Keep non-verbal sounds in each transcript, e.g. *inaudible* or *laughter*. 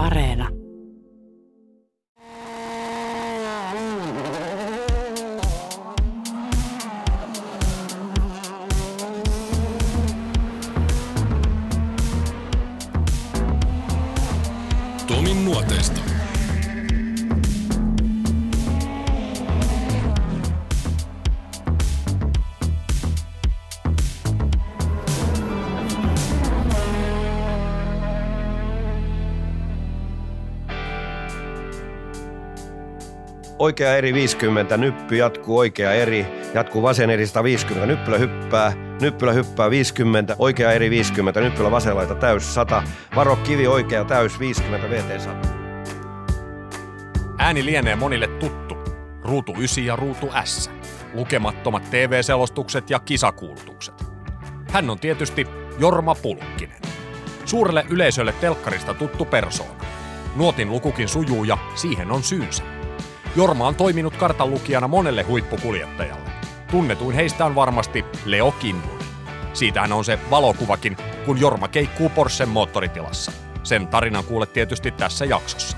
Areena. Oikea eri 50, nyppy jatkuu oikea eri, jatkuu vasen eri 150, nyppylä hyppää, nyppylä hyppää 50, oikea eri 50, nyppylä vasen laita täys 100, varo kivi oikea täys 50, VT 100. Ääni lienee monille tuttu. Ruutu 9 ja ruutu S. Lukemattomat TV-selostukset ja kisakuulutukset. Hän on tietysti Jorma Pulkkinen. Suurelle yleisölle telkkarista tuttu persoona. Nuotin lukukin sujuu ja siihen on syynsä. Jorma on toiminut kartanlukijana monelle huippukuljettajalle. Tunnetuin heistä on varmasti Leo Kinnunen. Siitähän on se valokuvakin, kun Jorma keikkuu Porschen moottoritilassa. Sen tarinan kuulet tietysti tässä jaksossa.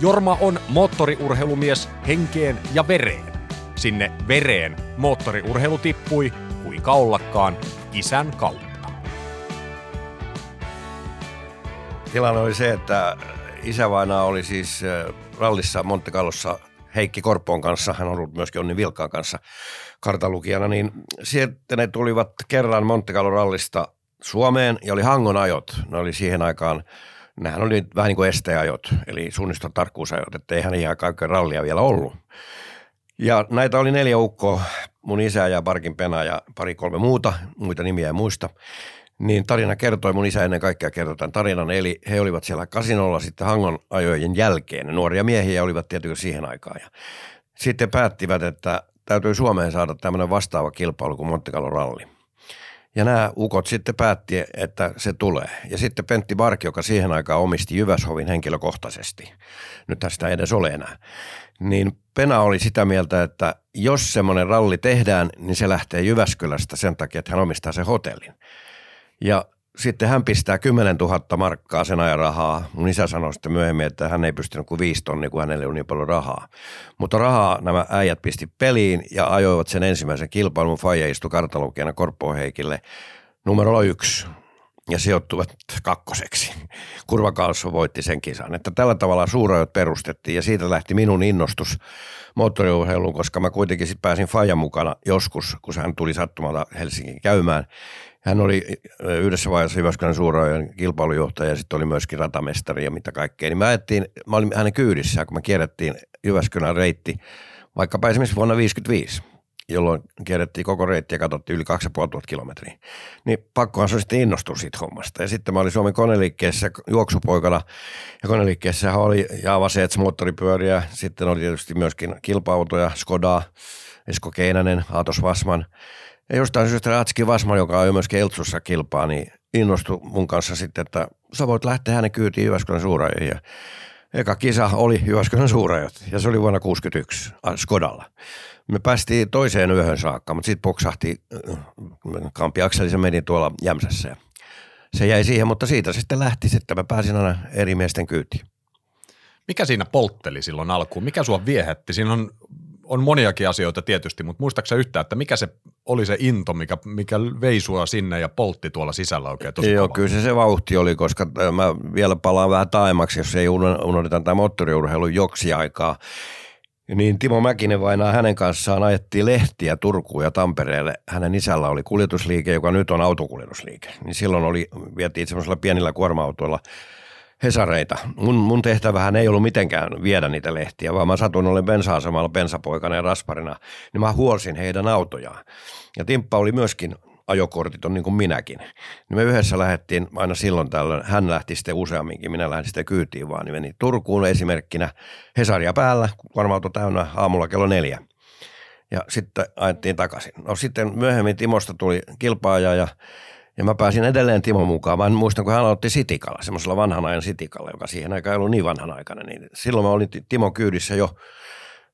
Jorma on moottoriurheilumies henkeen ja vereen. Sinne vereen moottoriurheilu tippui, kuinka ollakaan, isän kautta. Tilanne oli se, että isävainaa oli siis rallissa Monte Carlossa Heikki Korpoon kanssa, hän on ollut myöskin Onni Vilkaan kanssa kartalukijana, niin sitten ne tulivat kerran Monte Carlo rallista Suomeen ja oli Hangon ajot. Ne oli siihen aikaan, nehän oli vähän niin kuin esteajot, eli suunniston tarkkuusajot, että eihän ihan kaikkea rallia vielä ollut. Ja näitä oli neljä ukkoa, mun isä ja Parkin Pena ja pari kolme muuta, muita nimiä en muista. Niin tarina kertoi, mun isä ennen kaikkea kertoi tämän tarinan, eli he olivat siellä kasinolla sitten Hangon ajojen jälkeen. Nuoria miehiä olivat tietysti siihen aikaan. Ja sitten päättivät, että täytyy Suomeen saada tämmöinen vastaava kilpailu kuin Monte Carlo ralli. Ja nämä ukot sitten päätti, että se tulee. Ja sitten Pentti Bark, joka siihen aikaan omisti Jyväshovin henkilökohtaisesti, nyt sitä ei edes ole enää, niin Pena oli sitä mieltä, että jos semmoinen ralli tehdään, niin se lähtee Jyväskylästä sen takia, että hän omistaa sen hotellin. Ja sitten hän pistää 10 000 markkaa sen ajan rahaa. Mun isä sanoi sitten myöhemmin, että hän ei pystynyt kuin viisi tonnia, kun hänelle oli niin paljon rahaa. Mutta rahaa nämä äijät pisti peliin ja ajoivat sen ensimmäisen kilpailun. Faija istui kartalukijana Korppo Heikille numerolla yksi ja sijoittuvat kakkoseksi. Kurva Kalso voitti sen kisan. Että tällä tavalla suurajot perustettiin ja siitä lähti minun innostus moottoriurheiluun, koska mä kuitenkin sitten pääsin Fajan mukana joskus, kun hän tuli sattumalla Helsingin käymään. Hän oli yhdessä vaiheessa Jyväskylän suurajojen kilpailujohtaja ja sitten oli myöskin ratamestari ja mitä kaikkea. Niin mä, ajettiin, mä olin hänen kyydissä, kun me kierrettiin Jyväskylän reitti, vaikkapa esimerkiksi vuonna 1955 jolloin kierrettiin koko reitti ja katsottiin yli 2500 kilometriä. Niin pakkohan se sitten innostua siitä hommasta. Ja sitten mä olin Suomen koneliikkeessä juoksupoikana ja koneliikkeessä oli Java Seets moottoripyöriä. Sitten oli tietysti myöskin kilpa-autoja, Skoda, Esko Keinänen, Aatos Vasman. Ja jostain syystä Ratski Vasman, joka on myöskin Eltsussa kilpaa, niin innostui mun kanssa sitten, että sä voit lähteä hänen kyytiin Jyväskylän suurajoihin. Ja eka kisa oli Jyväskylän suurajot ja se oli vuonna 1961 Skodalla. Me päästiin toiseen yöhön saakka, mutta sitten poksahti äh, Kampi Akselisen meni tuolla Jämsässä se jäi siihen, mutta siitä se sitten lähti, että mä pääsin aina eri miesten kyytiin. Mikä siinä poltteli silloin alkuun? Mikä sua viehätti? Siinä on, on moniakin asioita tietysti, mutta muistaaksä yhtään, että mikä se oli se into, mikä, mikä vei sua sinne ja poltti tuolla sisällä oikein tosi Joo, kyllä se se vauhti oli, koska äh, mä vielä palaan vähän taimaksi, jos ei unohdeta tämä moottoriurheilun joksi aikaa. Niin Timo Mäkinen vainaa hänen kanssaan ajettiin lehtiä Turkuun ja Tampereelle. Hänen isällä oli kuljetusliike, joka nyt on autokuljetusliike. Niin silloin oli, vietiin semmoisella pienillä kuorma-autoilla hesareita. Mun, mun tehtävähän ei ollut mitenkään viedä niitä lehtiä, vaan mä satuin olen bensa-asemalla bensapoikana ja rasparina, niin mä huolsin heidän autojaan. Ja Timppa oli myöskin ajokortit on niin kuin minäkin. Niin me yhdessä lähdettiin aina silloin tällöin, hän lähti sitten useamminkin, minä lähdin sitten kyytiin vaan, niin meni Turkuun esimerkkinä, Hesaria päällä, kuorma-auto täynnä aamulla kello neljä. Ja sitten ajettiin takaisin. No sitten myöhemmin Timosta tuli kilpaaja ja ja mä pääsin edelleen Timo mukaan. Mä muistan, kun hän aloitti Sitikalla, semmoisella vanhan ajan Sitikalla, joka siihen aikaan ei ollut niin vanhan aikana. Niin silloin mä olin Timo kyydissä jo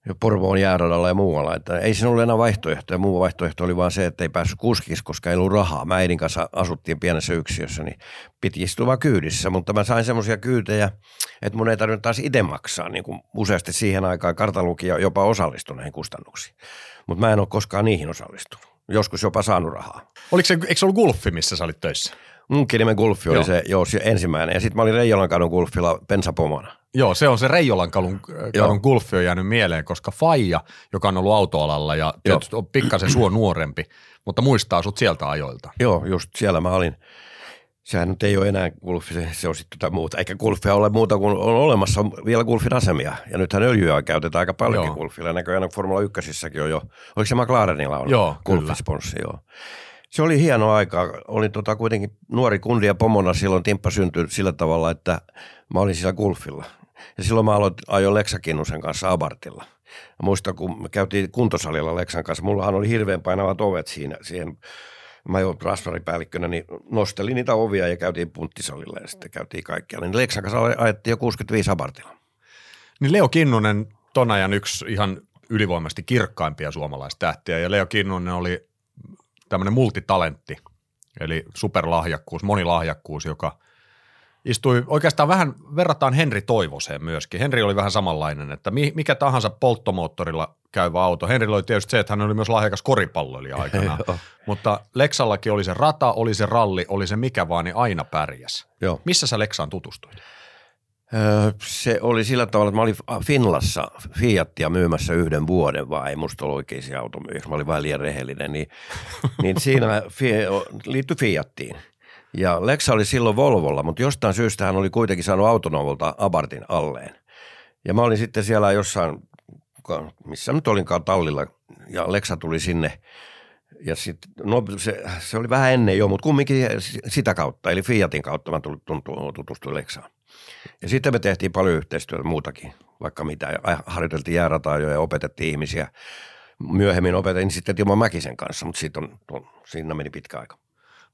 jo Porvoon jääradalla ja muualla. Että ei siinä ollut enää vaihtoehtoja. Muu vaihtoehto oli vaan se, että ei päässyt kuskiksi, koska ei ollut rahaa. Mä äidin kanssa asuttiin pienessä yksiössä, niin piti istua vaan kyydissä. Mutta mä sain semmoisia kyytejä, että mun ei tarvinnut taas itse maksaa, niin kuin useasti siihen aikaan kartalukija jopa osallistui näihin kustannuksiin. Mutta mä en ole koskaan niihin osallistunut. Joskus jopa saanut rahaa. Oliko se, eikö se ollut Gulfi, missä sä olit töissä? Munkkinimen Gulfi oli Joo. se joo, se ensimmäinen. Ja sitten mä olin Reijolan kadun Gulfilla pensapomona. Joo, se on se Reijolan kadun, Joo. kadun Gulfi on jäänyt mieleen, koska Faija, joka on ollut autoalalla ja on pikkasen sua nuorempi, mutta muistaa sut sieltä ajoilta. Joo, just siellä mä olin. Sehän nyt ei ole enää Gulfi, se, se on sitten jotain muuta. Eikä Gulfia ole muuta kuin on olemassa vielä Gulfin asemia. Ja nythän öljyä käytetään aika paljonkin Joo. Gulfilla. Näköjään Formula 1 on jo. Oliko se McLarenilla on Joo, joo. Se oli hieno aika. Olin tota kuitenkin nuori kundi ja pomona silloin Timppa syntyi sillä tavalla, että mä olin siellä Gulfilla. Ja silloin mä aloin ajoin Leksa Kinnusen kanssa Abartilla. Ja muistan, kun me käytiin kuntosalilla Leksan kanssa, mullahan oli hirveän painavat ovet siinä, siihen mä jo rasvaripäällikkönä, niin nostelin niitä ovia ja käytiin punttisalilla ja sitten käytiin kaikkialla. Niin Leksan kanssa ajettiin jo 65 Abartilla. Niin Leo Kinnunen, ton ajan yksi ihan ylivoimasti kirkkaimpia suomalaistähtiä, ja Leo Kinnunen oli tämmöinen multitalentti, eli superlahjakkuus, monilahjakkuus, joka istui oikeastaan vähän, verrataan Henri Toivoseen myöskin. Henri oli vähän samanlainen, että mi- mikä tahansa polttomoottorilla käyvä auto. Henri oli tietysti se, että hän oli myös lahjakas koripalloilija aikanaan, *laughs* Joo. mutta Leksallakin oli se rata, oli se ralli, oli se mikä vaan, niin aina pärjäs. Joo. Missä sä Leksaan tutustuit? Se oli sillä tavalla, että mä olin Finlassa Fiatia myymässä yhden vuoden, vaan ei musta ollut oikeisia automyyjiä, mä olin vain liian rehellinen, niin, *laughs* niin siinä liittyi Fiattiin. Ja Lexa oli silloin Volvolla, mutta jostain syystä hän oli kuitenkin saanut autonovolta Abartin alleen. Ja mä olin sitten siellä jossain, missä nyt olinkaan tallilla, ja Lexa tuli sinne. Ja sitten, no se, se oli vähän ennen jo, mutta kumminkin sitä kautta, eli Fiatin kautta mä tutustuin Lexaan. Ja sitten me tehtiin paljon yhteistyötä muutakin, vaikka mitä. Harjoiteltiin jäärataa ja opetettiin ihmisiä. Myöhemmin opetin sitten Timo Mäkisen kanssa, mutta siitä on, on, siinä meni pitkä aika.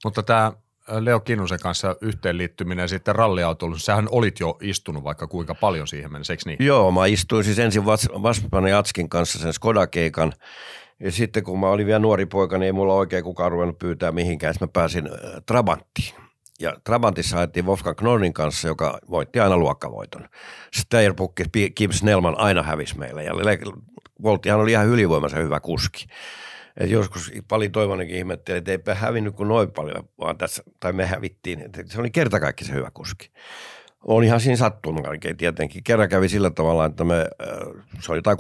Mutta tämä Leo Kinnusen kanssa yhteenliittyminen sitten ralliautoiluun, sähän olit jo istunut vaikka kuinka paljon siihen mennessä, eikö niin? Joo, mä istuin siis ensin Vas- Vaspan ja Atskin kanssa sen Skoda-keikan. Ja sitten kun mä olin vielä nuori poika, niin ei mulla oikein kukaan ruvennut pyytää mihinkään. Sitten mä pääsin Trabanttiin. Ja Trabantissa ajettiin Wolfgang Knorrin kanssa, joka voitti aina luokkavoiton. Steyrbukki, Kim Snellman aina hävisi meille. Ja Volttihan oli ihan ylivoimaisen hyvä kuski. Et joskus paljon Toivonenkin ihmetteli, että eipä hävinnyt kuin noin paljon, vaan tässä, tai me hävittiin. Et se oli kerta kaikki se hyvä kuski. On ihan siinä sattunut kaikkein tietenkin. Kerran kävi sillä tavalla, että me, äh, se oli jotain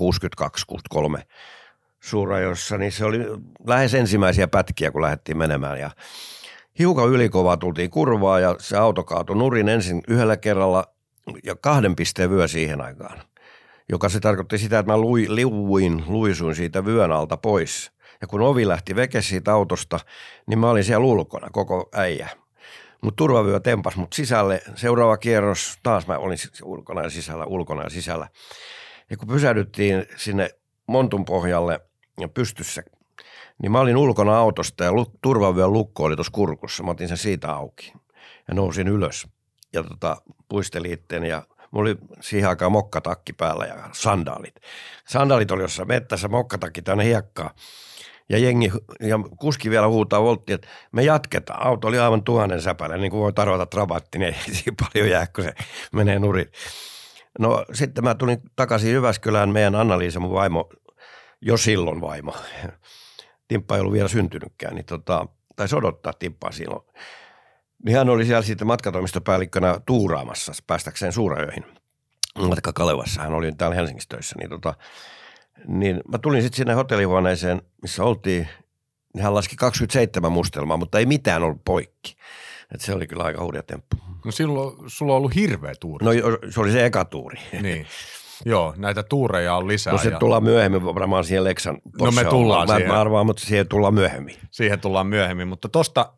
62-63 suurajossa, niin se oli lähes ensimmäisiä pätkiä, kun lähdettiin menemään. Ja hiukan ylikovaa tultiin kurvaa ja se auto kaatui nurin ensin yhdellä kerralla ja kahden pisteen vyö siihen aikaan. Joka se tarkoitti sitä, että mä lui, liuin, luisuin siitä vyön alta pois. Ja kun ovi lähti veke siitä autosta, niin mä olin siellä ulkona koko äijä. Mutta turvavyö tempas mut sisälle. Seuraava kierros, taas mä olin ulkona ja sisällä, ulkona ja sisällä. Ja kun pysähdyttiin sinne montun pohjalle ja pystyssä, niin mä olin ulkona autosta ja turvavyön lukko oli tuossa kurkussa. Mä otin sen siitä auki ja nousin ylös ja tota, puistelin itteeni ja mulla oli siihen aikaan mokkatakki päällä ja sandaalit. Sandaalit oli jossain mettässä, mokkatakki täynnä hiekkaa. Ja jengi, ja kuski vielä huutaa volttia, että me jatketaan. Auto oli aivan tuhannen säpällä, niin kuin voi tarvata trabatti, niin ei *laughs* siinä paljon jää, kun se menee nurin. No sitten mä tulin takaisin Jyväskylään, meidän Anna-Liisa, mun vaimo, jo silloin vaimo. *laughs* Timppa ei ollut vielä syntynytkään, niin tota, taisi odottaa Timppaa silloin. Niin hän oli siellä sitten matkatoimistopäällikkönä tuuraamassa päästäkseen Suurajoihin. Matka Kalevassa, hän oli täällä Helsingissä töissä, niin tota, niin mä tulin sitten sinne hotellihuoneeseen, missä oltiin, niin hän laski 27 mustelmaa, mutta ei mitään ollut poikki. Et se oli kyllä aika hurja temppu. No silloin sulla on ollut hirveä tuuri. No se oli se eka tuuri. Niin. Joo, näitä tuureja on lisää. No se ja tullaan myöhemmin varmaan siihen Lexan No me tullaan mä, siihen. Mä arvaan, mutta siihen tullaan myöhemmin. Siihen tullaan myöhemmin, mutta tosta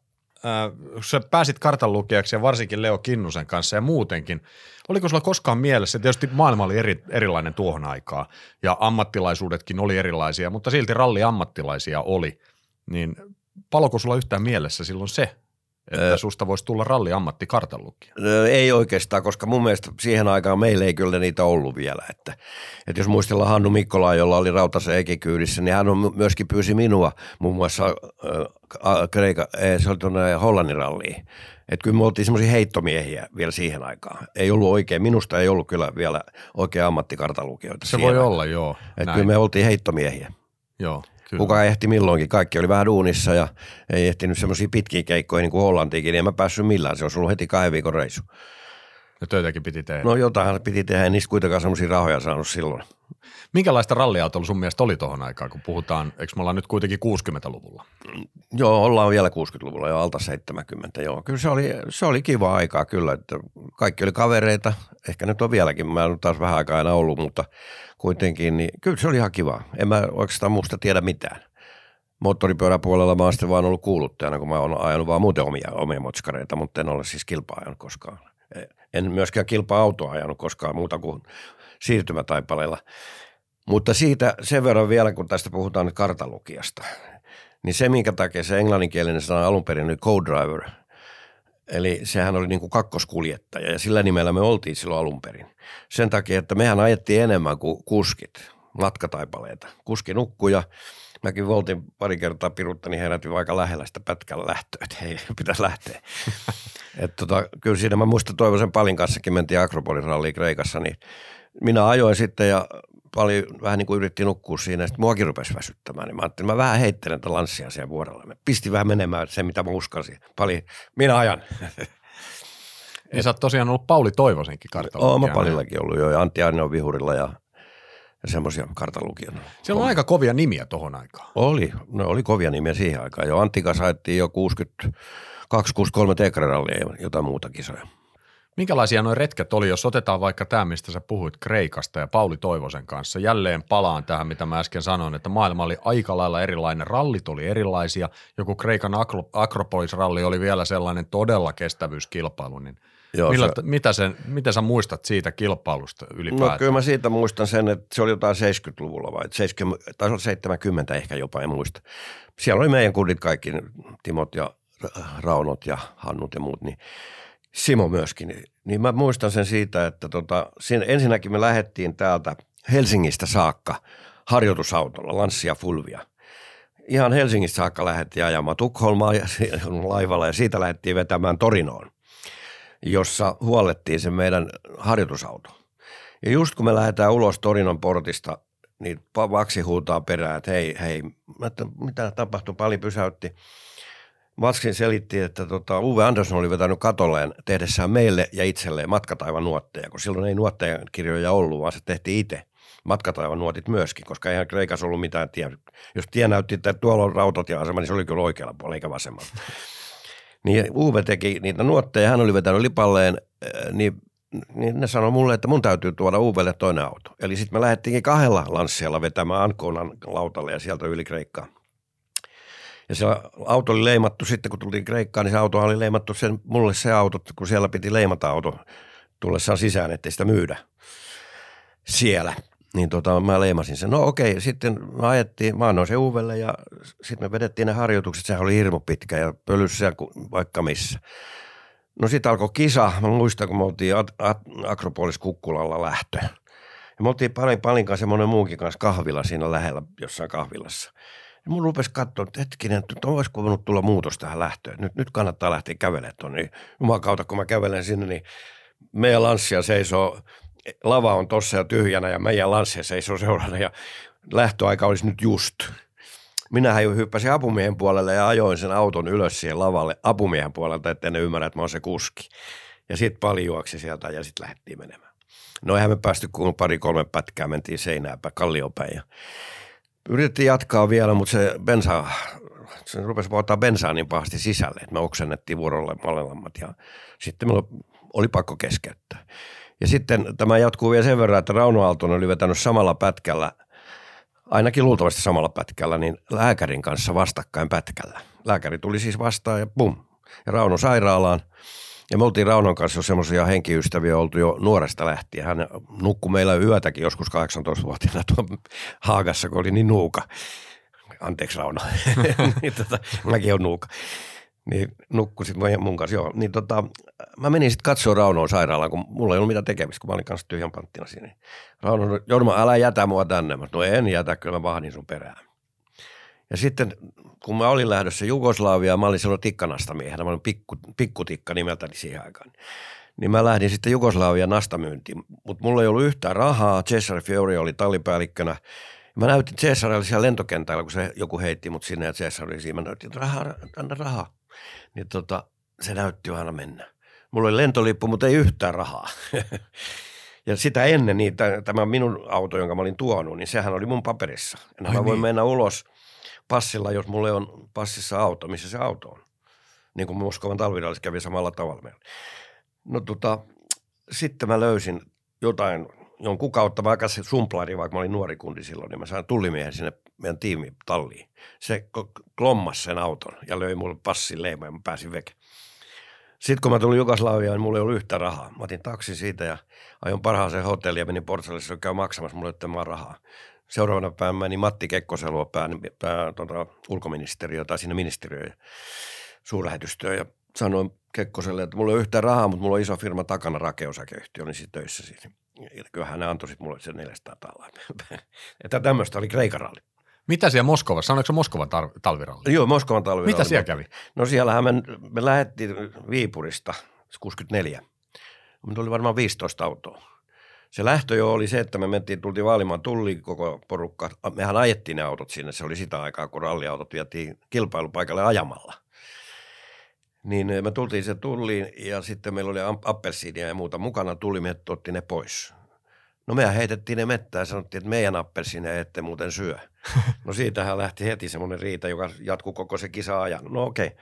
kun sä pääsit kartanlukijaksi ja varsinkin Leo Kinnusen kanssa ja muutenkin, oliko sulla koskaan mielessä, tietysti maailma oli eri, erilainen tuohon aikaan ja ammattilaisuudetkin oli erilaisia, mutta silti ralli ammattilaisia oli, niin paloko sulla yhtään mielessä silloin se, että susta voisi tulla ralli ammattikartanlukija? Ei oikeastaan, koska mun mielestä siihen aikaan meillä ei kyllä niitä ollut vielä. Että, että jos muistellaan Hannu Mikkola, jolla oli rautasen ekikyydissä, niin hän on myöskin pyysi minua muun muassa äh, Kreika, se oli tuonne Hollannin ralliin. Että kyllä me oltiin semmoisia heittomiehiä vielä siihen aikaan. Ei ollut oikein, minusta ei ollut kyllä vielä oikein ammattikartalukijoita. Se voi olla, joo. Että kyllä me oltiin heittomiehiä. Joo. Kyllä. Kuka ehti milloinkin. Kaikki oli vähän duunissa ja ei ehtinyt semmoisia pitkiä keikkoja niin kuin Hollantiikin, niin en mä päässyt millään. Se olisi ollut heti kahden viikon reissu. Ja töitäkin piti tehdä. No jotain piti tehdä, en niistä kuitenkaan semmoisia rahoja saanut silloin. Minkälaista ralliautolla sun mielestä oli tuohon aikaan, kun puhutaan, eikö me ollaan nyt kuitenkin 60-luvulla? Joo, ollaan vielä 60-luvulla jo alta 70, joo. Kyllä se oli, se oli kiva aikaa kyllä, että kaikki oli kavereita, ehkä nyt on vieläkin, mä en taas vähän aikaa aina ollut, mutta kuitenkin, niin kyllä se oli ihan kiva. En mä oikeastaan muusta tiedä mitään. Moottoripyöräpuolella mä oon sitten vaan ollut kuuluttajana, kun mä oon ajanut vaan muuten omia, omia motskareita, mutta en ole siis kilpaa koskaan. En myöskään kilpa-autoa ajanut koskaan muuta kuin siirtymätaipaleilla. Mutta siitä sen verran vielä, kun tästä puhutaan nyt kartalukijasta, niin se, minkä takia se englanninkielinen sana alun perin oli co-driver, eli sehän oli niin kuin kakkoskuljettaja ja sillä nimellä me oltiin silloin alun perin. Sen takia, että mehän ajettiin enemmän kuin kuskit, matkataipaleita. Kuski nukkuja, mäkin voltin pari kertaa pirutta, niin herätin aika lähellä sitä pätkällä lähtöä, että hei, *laughs* pitäisi lähteä. *laughs* Et tota, kyllä siinä mä muistan Toivosen Palin kanssakin mentiin Akropolin ralliin Kreikassa, niin minä ajoin sitten ja paljon vähän niin kuin yritti nukkua siinä, sitten muakin rupesi väsyttämään, niin mä ajattelin, mä vähän heittelen tätä lanssia siellä vuorella. Mä pistin vähän menemään se, mitä mä uskalsin. Paljon, minä ajan. Ja sä oot tosiaan ollut Pauli Toivosenkin kartalukijana. Oon mä Palillakin ollut jo, ja Antti Aine on vihurilla ja, ja semmoisia kartalukijana. Siellä on aika kovia nimiä tohon aikaan. Oli, no oli kovia nimiä siihen aikaan. Jo Antti kanssa jo 62, 63 tekrarallia ja jotain muuta kisoja. Minkälaisia nuo retket oli, jos otetaan vaikka tämä, mistä sä puhuit Kreikasta ja Pauli Toivosen kanssa. Jälleen palaan tähän, mitä mä äsken sanoin, että maailma oli aika lailla erilainen, rallit oli erilaisia. Joku Kreikan Akropolis-ralli oli vielä sellainen todella kestävyyskilpailu, niin Joo, Millä, se... mitä, sen, mitä sä muistat siitä kilpailusta ylipäätään? No kyllä mä siitä muistan sen, että se oli jotain 70-luvulla vai 70, tai 70 ehkä jopa, en muista. Siellä oli meidän kundit kaikki, Timot ja Raunot ja Hannut ja muut, niin Simo myöskin, niin mä muistan sen siitä, että tota, siinä, ensinnäkin me lähdettiin täältä Helsingistä saakka harjoitusautolla, Lanssia Fulvia. Ihan Helsingistä saakka lähdettiin ajamaan Tukholmaa ja, *laughs* laivalla ja siitä lähdettiin vetämään Torinoon, jossa huolettiin se meidän harjoitusauto. Ja just kun me lähdetään ulos Torinon portista, niin Vaksi huutaa perään, että hei, hei, mitä tapahtui, Pali pysäytti – Vaskin selitti, että tota, Uwe Andersson oli vetänyt katolleen tehdessään meille ja itselleen matkataivan nuotteja, kun silloin ei nuotteja kirjoja ollut, vaan se tehtiin itse matkataivan nuotit myöskin, koska eihän Kreikassa ollut mitään tie. Jos tie näytti, että tuolla on rautatieasema, niin se oli kyllä oikealla puolella eikä vasemmalla. Niin Uwe teki niitä nuotteja, hän oli vetänyt lipalleen, äh, niin, niin ne sanoi mulle, että mun täytyy tuoda Uwelle toinen auto. Eli sitten me lähdettiinkin kahdella lansseella vetämään Ankoonan lautalle ja sieltä yli Kreikkaan. Ja se auto oli leimattu sitten, kun tultiin Kreikkaan, niin se auto oli leimattu sen, mulle se auto, kun siellä piti leimata auto tullessaan sisään, ettei sitä myydä siellä. Niin tota, mä leimasin sen. No okei, sitten mä ajettiin, mä annoin Uuvelle ja sitten me vedettiin ne harjoitukset. Sehän oli hirmu pitkä ja pölyssä vaikka missä. No sitten alkoi kisa. Mä muistan, kun me oltiin Akropolis Kukkulalla lähtö. Ja me oltiin paljon Palin kanssa ja monen muunkin kanssa kahvilla siinä lähellä jossain kahvilassa. Ja mun rupesi katsoa, että hetkinen, että olisiko voinut tulla muutos tähän lähtöön. Nyt, nyt kannattaa lähteä kävelemään tuonne. Jumalan kautta, kun mä kävelen sinne, niin meidän lanssia seisoo, lava on tossa ja tyhjänä ja meidän lanssia seisoo seuraavana ja lähtöaika olisi nyt just. Minähän hyppäsin apumiehen puolelle ja ajoin sen auton ylös siihen lavalle apumiehen puolelta, että ne ymmärrä, että mä oon se kuski. Ja sitten paljon juoksi sieltä ja sitten lähdettiin menemään. No eihän me päästy kuin pari-kolme pätkää, mentiin seinääpä, kalliopäin ja Yritettiin jatkaa vielä, mutta se bensa, se rupesi vuotaa bensaa niin pahasti sisälle, että me oksennettiin vuorolle molemmat ja sitten meillä oli pakko keskeyttää. Ja sitten tämä jatkuu vielä sen verran, että Rauno Aaltonen oli vetänyt samalla pätkällä, ainakin luultavasti samalla pätkällä, niin lääkärin kanssa vastakkain pätkällä. Lääkäri tuli siis vastaan ja pum, ja Rauno sairaalaan. Ja me oltiin Raunon kanssa jo semmoisia henkiystäviä oltu jo nuoresta lähtien. Hän nukkui meillä yötäkin joskus 18-vuotiaana tuon Haagassa, kun oli niin nuuka. Anteeksi Rauno, *laughs* niin tota, mäkin olen nuuka. Niin nukkusit mun kanssa, joo. Niin tota, mä menin sitten katsoa Raunoon sairaalaan, kun mulla ei ollut mitään tekemistä, kun mä olin kanssa tyhjän panttina siinä. Rauno sanoi, Jorma, älä jätä mua tänne. Mä no en jätä, kyllä mä vahdin sun perään. Ja sitten kun mä olin lähdössä Jugoslaviaan, mä olin silloin tikkanasta miehenä, mä olin pikku, pikkutikka nimeltäni siihen aikaan. Niin mä lähdin sitten Jugoslavian nastamyyntiin, mutta mulla ei ollut yhtään rahaa. Cesar Fiori oli tallipäällikkönä. Mä näytin Cesarille siellä lentokentällä, kun se joku heitti mut sinne ja Cesar oli siinä. Mä näytin, rahaa, anna rahaa. Niin tota, se näytti aina mennä. Mulla oli lentolippu, mutta ei yhtään rahaa. *laughs* ja sitä ennen niin tämä minun auto, jonka mä olin tuonut, niin sehän oli mun paperissa. En mä voi niin. mennä ulos passilla, jos mulla on passissa auto, missä se auto on. Niin kuin Moskovan talvirallissa kävi samalla tavalla meillä. No tota, sitten mä löysin jotain, jonkun kautta vaikka se sumplari, vaikka mä olin nuori kundi silloin, niin mä sain tullimiehen sinne meidän tiimi talliin. Se klommas sen auton ja löi mulle passin leima ja mä pääsin veke. Sitten kun mä tulin Jugoslaviaan, niin mulla ei ollut yhtä rahaa. Mä otin taksi siitä ja ajon parhaaseen hotelliin ja menin Portsalissa käy maksamassa mulle että rahaa. Seuraavana päivänä meni Matti Kekkoselo pää, pää tuota, ulkoministeriö tai siinä ministeriö suurlähetystöön ja sanoin Kekkoselle, että mulla ei ole yhtään rahaa, mutta mulla on iso firma takana, Rake-osakeyhtiö, niin sitten töissä siis. Ja kyllähän ne antoi sitten mulle sen 400 tallaa. *laughs* että tämmöistä oli Kreikan ralli. Mitä siellä Moskovassa? Sanoiko se Moskovan tar- talviralli? Joo, Moskovan talviralli. Mitä siellä kävi? No siellähän me, me lähdettiin Viipurista 64. Me tuli varmaan 15 autoa. Se lähtö jo oli se, että me mentiin, tultiin vaalimaan tulliin koko porukka. Mehän ajettiin ne autot sinne. Se oli sitä aikaa, kun ralliautot vietiin kilpailupaikalle ajamalla – niin me tultiin se tulliin ja sitten meillä oli appelsiinia ja muuta mukana. Tullimiehet otti ne pois. No mehän heitettiin ne mettään ja sanottiin, että meidän appelsiineja ette muuten syö. *laughs* No siitähän lähti heti semmoinen riita, joka jatkuu koko se kisa ajan. No okei. Okay.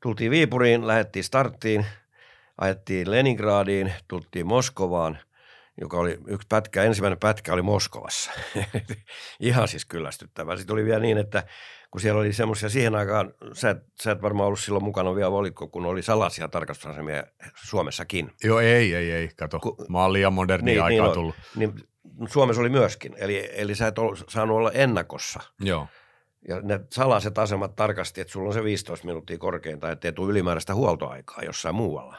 Tultiin Viipuriin, lähdettiin starttiin, ajettiin Leningradiin, tultiin Moskovaan, joka oli yksi pätkä, ensimmäinen pätkä oli Moskovassa. *laughs* Ihan siis kyllästyttävää. Sitten oli vielä niin, että kun siellä oli semmoisia siihen aikaan, sä et, sä et varmaan ollut silloin mukana vielä olitko, kun oli salaisia tarkastusasemia Suomessakin. Joo, ei, ei, ei, kato. Ku, Mä olen liian moderni niin, aikaa niin, tullut. Niin, Suomessa oli myöskin, eli, eli sä et ollut, saanut olla ennakossa. Joo. Ja ne salaiset asemat tarkasti, että sulla on se 15 minuuttia korkeinta, ettei tule ylimääräistä huoltoaikaa jossain muualla.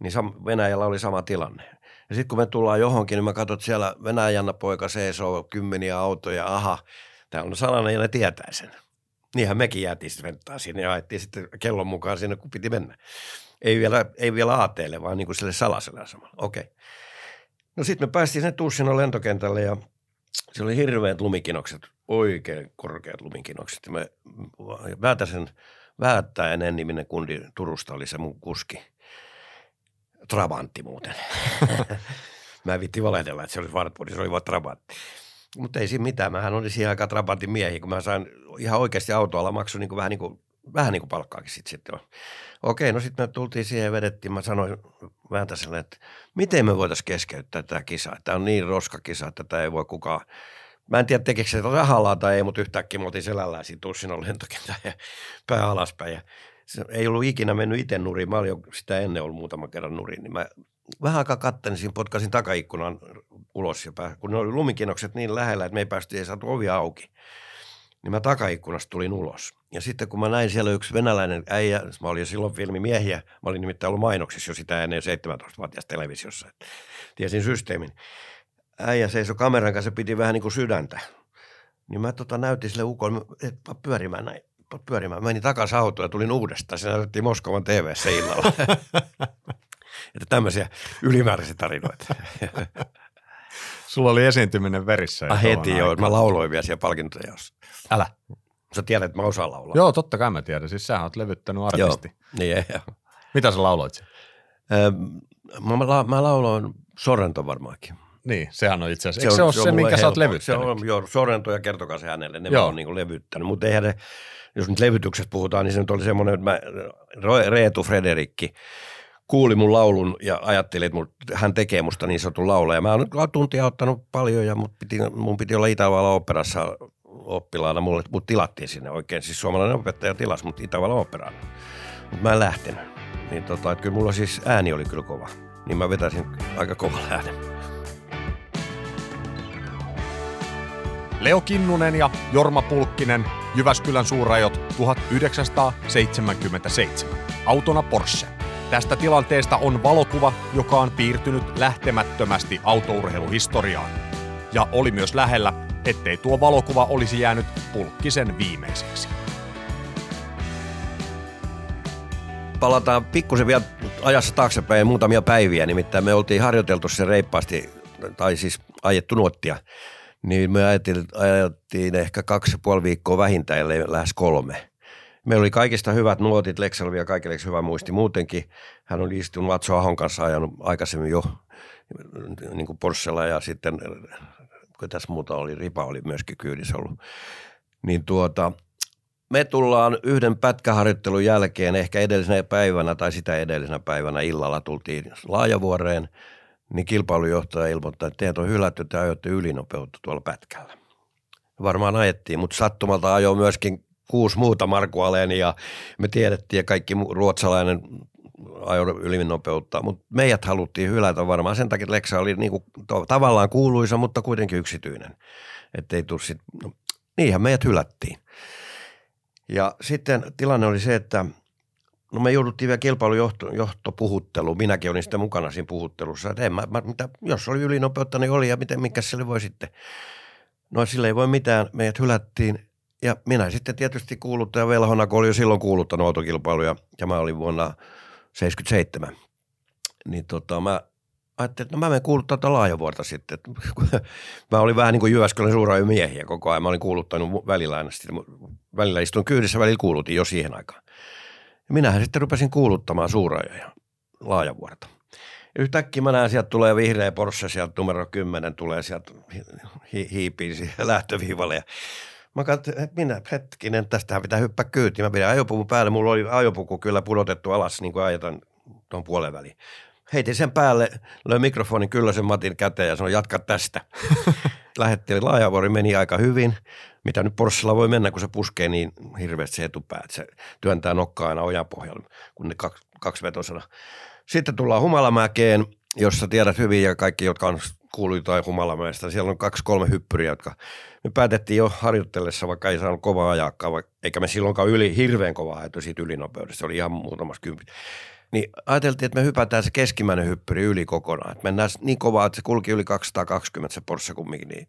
Niin Venäjällä oli sama tilanne. Ja sitten kun me tullaan johonkin, niin mä katson, että siellä Venäjän poika seisoo kymmeniä autoja, aha, tämä on salainen ja ne tietää sen. Niinhän mekin jäätiin sitten venttaa sinne ja ajettiin sitten kellon mukaan sinne, kun piti mennä. Ei vielä, ei vielä aateelle, vaan niin kuin sille salaselle asemalla. Okei. Okay. No sitten me päästiin sinne Tuussinon lentokentälle ja se oli hirveät lumikinokset, oikein korkeat lumikinokset. Ja me Väätäsen, Väättäinen niminen kundi Turusta oli se mun kuski. Trabantti muuten. *laughs* Mä en vitti valehdella, että se oli Wartburg, se oli vaan Trabantti. Mutta ei siinä mitään. Mähän olin siihen aikaan Trabantin miehi, kun mä sain ihan oikeasti autoalla maksu niin kuin vähän niin kuin vähän niin kuin palkkaakin sitten. sitten. Okei, no sitten me tultiin siihen ja vedettiin. Mä sanoin Vääntäselle, että miten me voitaisiin keskeyttää tämä kisa. Tämä on niin roskakisa, että tämä ei voi kukaan. Mä en tiedä, tekekö se rahalla tai ei, mutta yhtäkkiä me oltiin selällään siinä Tussinon lentokentän ja *laughs* pää alaspäin. Ja se ei ollut ikinä mennyt itse nuriin. Mä olin sitä ennen ollut muutaman kerran nuriin, niin mä vähän aikaa kattelin siinä, potkasin takaikkunan ulos ja pää, kun ne oli lumikinokset niin lähellä, että me ei päästy ei saatu ovi auki. Niin mä takaikkunasta tulin ulos. Ja sitten kun mä näin siellä yksi venäläinen äijä, mä olin silloin filmimiehiä, mä olin nimittäin ollut mainoksissa jo sitä ennen 17-vuotias televisiossa, että tiesin systeemin. Äijä seisoi kameran kanssa, piti vähän niin kuin sydäntä. Niin mä tota näytin sille ukolle, että pyörimään näin pyörimään. Mä menin takaisin autoon ja tulin uudestaan. Se näytettiin Moskovan TV-ssä illalla. *laughs* että tämmöisiä ylimääräisiä tarinoita. *laughs* Sulla oli esiintyminen verissä. Ah, heti joo, mä lauloin vielä siellä palkintojaossa. Älä. Sä tiedät, että mä osaan laulaa. Joo, totta kai mä tiedän. Siis sä oot levyttänyt artisti. Joo, niin ei, joo. Mitä sä lauloit? Öö, mä, mä, mä lauloin Sorrento varmaankin. Niin, sehän on itse asiassa. Se, on, se ole se, minkä helppo. sä oot levyttänyt? Se on, joo, Sorrento ja kertokaa se hänelle, ne joo. on niin levyttänyt. Mutta eihän ne, jos nyt levytyksestä puhutaan, niin se nyt oli semmoinen, että mä, Reetu Frederikki, kuuli mun laulun ja ajatteli, että hän tekee musta niin sanotun laulaja. Mä oon tuntia ottanut paljon ja mut piti, mun piti olla Itävallan operassa oppilaana. Mulle, mut tilattiin sinne oikein. Siis suomalainen opettaja tilas mut Itävallan operaan. Mutta mä en lähtenyt. Niin tota, että kyllä mulla siis ääni oli kyllä kova. Niin mä vetäisin aika kova äänen. Leo Kinnunen ja Jorma Pulkkinen Jyväskylän suurajot 1977. Autona Porsche. Tästä tilanteesta on valokuva, joka on piirtynyt lähtemättömästi autourheiluhistoriaan. Ja oli myös lähellä, ettei tuo valokuva olisi jäänyt pulkkisen viimeiseksi. Palataan pikkusen vielä ajassa taaksepäin muutamia päiviä, nimittäin me oltiin harjoiteltu se reippaasti, tai siis ajettu nuottia, niin me ajettiin, ajettiin ehkä kaksi ja puoli viikkoa vähintään, lähes kolme. Meillä oli kaikista hyvät nuotit, Lekselvi ja kaikille hyvä muisti muutenkin. Hän oli istunut Matso Ahon kanssa ajanut aikaisemmin jo niin kuin Porschella ja sitten, tässä muuta oli, Ripa oli myöskin kyydissä ollut. Niin tuota, me tullaan yhden pätkäharjoittelun jälkeen, ehkä edellisenä päivänä tai sitä edellisenä päivänä illalla tultiin Laajavuoreen, niin kilpailujohtaja ilmoittaa, että teet on hylätty, että ajoitte ylinopeutta tuolla pätkällä. Varmaan ajettiin, mutta sattumalta ajoi myöskin kuusi muuta Marko Aleni ja me tiedettiin ja kaikki ruotsalainen ajoi ylinopeutta, mutta meidät haluttiin hylätä varmaan sen takia, että Leksa oli niinku tavallaan kuuluisa, mutta kuitenkin yksityinen. Että ei tule sit, no, niinhän meidät hylättiin. Ja sitten tilanne oli se, että no me jouduttiin vielä kilpailujohtopuhutteluun. Minäkin olin sitten mukana siinä puhuttelussa. Että en mä, mä, mitä, jos oli ylinopeutta, niin oli ja miten, mikä sille voi sitten. No sille ei voi mitään. Meidät hylättiin ja minä sitten tietysti kuuluttaja velhona, kun oli jo silloin kuuluttanut autokilpailuja ja mä olin vuonna 1977. Niin tota, mä ajattelin, että no mä menen kuuluttaa tätä laajavuorta sitten. *laughs* mä olin vähän niin kuin Jyväskylän suurajojen miehiä koko ajan. Mä olin kuuluttanut välillä aina. Sitten, välillä istuin kyydissä, välillä kuulutin jo siihen aikaan. Ja minähän sitten rupesin kuuluttamaan suurajoja laajavuorta. Ja yhtäkkiä mä näen, sieltä tulee vihreä Porsche, sieltä numero 10 tulee sieltä hi- hiipiin siihen *laughs* lähtöviivalle. Ja Mä katsoin, että minä hetkinen, tästähän pitää hyppää kyytiin. Mä pidän ajopuvun päälle. Mulla oli ajopuku kyllä pudotettu alas, niin kuin ajetaan tuon puolen väliin. Heitin sen päälle, löin mikrofonin kyllä sen Matin käteen ja sanoi, jatka tästä. *laughs* Lähettiin laajavuori, meni aika hyvin. Mitä nyt Porschella voi mennä, kun se puskee niin hirveästi se etupää, että se työntää nokkaa aina ojapohjalle, kun ne kaksi, kaksivetosena. Sitten tullaan Humalamäkeen, jossa tiedät hyvin ja kaikki, jotka on kuului jotain Humalamäestä. Siellä on kaksi kolme hyppyriä, jotka me päätettiin jo harjoitellessa, vaikka ei saanut kovaa ajakkaa, eikä me silloinkaan yli, hirveän kovaa ajettu siitä ylinopeudesta. Se oli ihan muutamassa kymppi. Niin ajateltiin, että me hypätään se keskimmäinen hyppyri yli kokonaan. Että mennään niin kovaa, että se kulki yli 220 se Porsche kumminkin, niin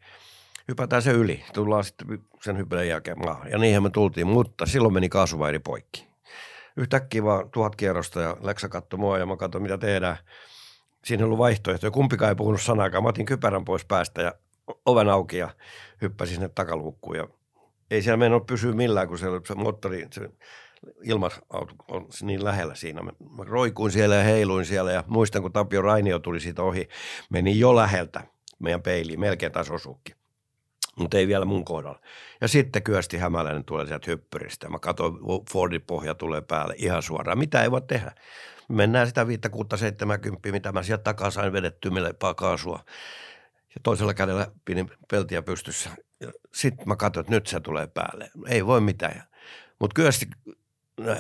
hypätään se yli. Tullaan sitten sen hyppylän jälkeen maahan. Ja niinhän me tultiin, mutta silloin meni kaasuvairi poikki. Yhtäkkiä vaan tuhat kierrosta ja Leksa katsoi mua ja mä katsoin, mitä tehdään – siinä ei ollut vaihtoehtoja. Kumpikaan ei puhunut sanaakaan. Mä otin kypärän pois päästä ja oven auki ja hyppäsin sinne takaluukkuun. Ja ei siellä ole pysyä millään, kun se, se moottori, se ilmasauto on niin lähellä siinä. Mä, roikuin siellä ja heiluin siellä ja muistan, kun Tapio Rainio tuli siitä ohi, meni jo läheltä meidän peiliin, melkein taas osuukin. Mutta ei vielä mun kohdalla. Ja sitten kyösti hämäläinen tulee sieltä hyppyristä. Mä katsoin, Fordin pohja tulee päälle ihan suoraan. Mitä ei voi tehdä? mennään sitä 5, 6, 70, mitä mä sieltä takaa sain vedettyä meille kaasua. Ja toisella kädellä pidin peltiä pystyssä. Sitten mä katsoin, että nyt se tulee päälle. Ei voi mitään. Mutta Kyösti,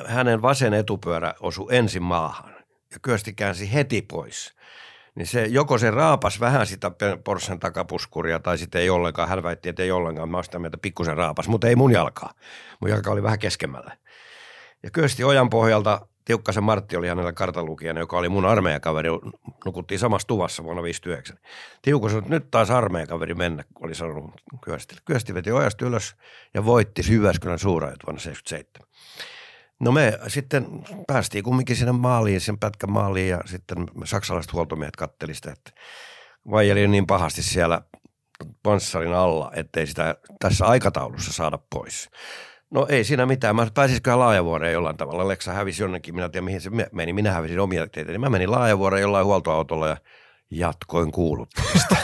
hänen vasen etupyörä osui ensin maahan ja Kyösti käänsi heti pois. Niin se, joko se raapas vähän sitä Porschen takapuskuria tai sitten ei ollenkaan. Hän väitti, että ei ollenkaan. Mä sitä mieltä pikkusen raapas, mutta ei mun jalkaa. Mun jalka oli vähän keskemmällä. Ja Kyösti ojan pohjalta Tiukkasen Martti oli hänellä kartanlukijana, joka oli mun armeijakaveri, nukuttiin samassa tuvassa vuonna 59. Tiukka sanoi, että nyt taas armeijakaveri mennä, oli sanonut Kyöstille. Kyösti veti ojasta ylös ja voitti Syväskylän suurajat vuonna 77. No me sitten päästiin kumminkin sinne maaliin, sen pätkän maaliin ja sitten saksalaiset huoltomiehet katteli sitä, että vaijeli niin pahasti siellä panssarin alla, ettei sitä tässä aikataulussa saada pois. No ei siinä mitään. Mä pääsisikö laajavuoreen jollain tavalla. Leksa hävisi jonnekin, minä tiedän mihin se meni. Minä hävisin omia teitä. Niin mä menin laajavuoreen jollain huoltoautolla ja jatkoin kuuluttamista.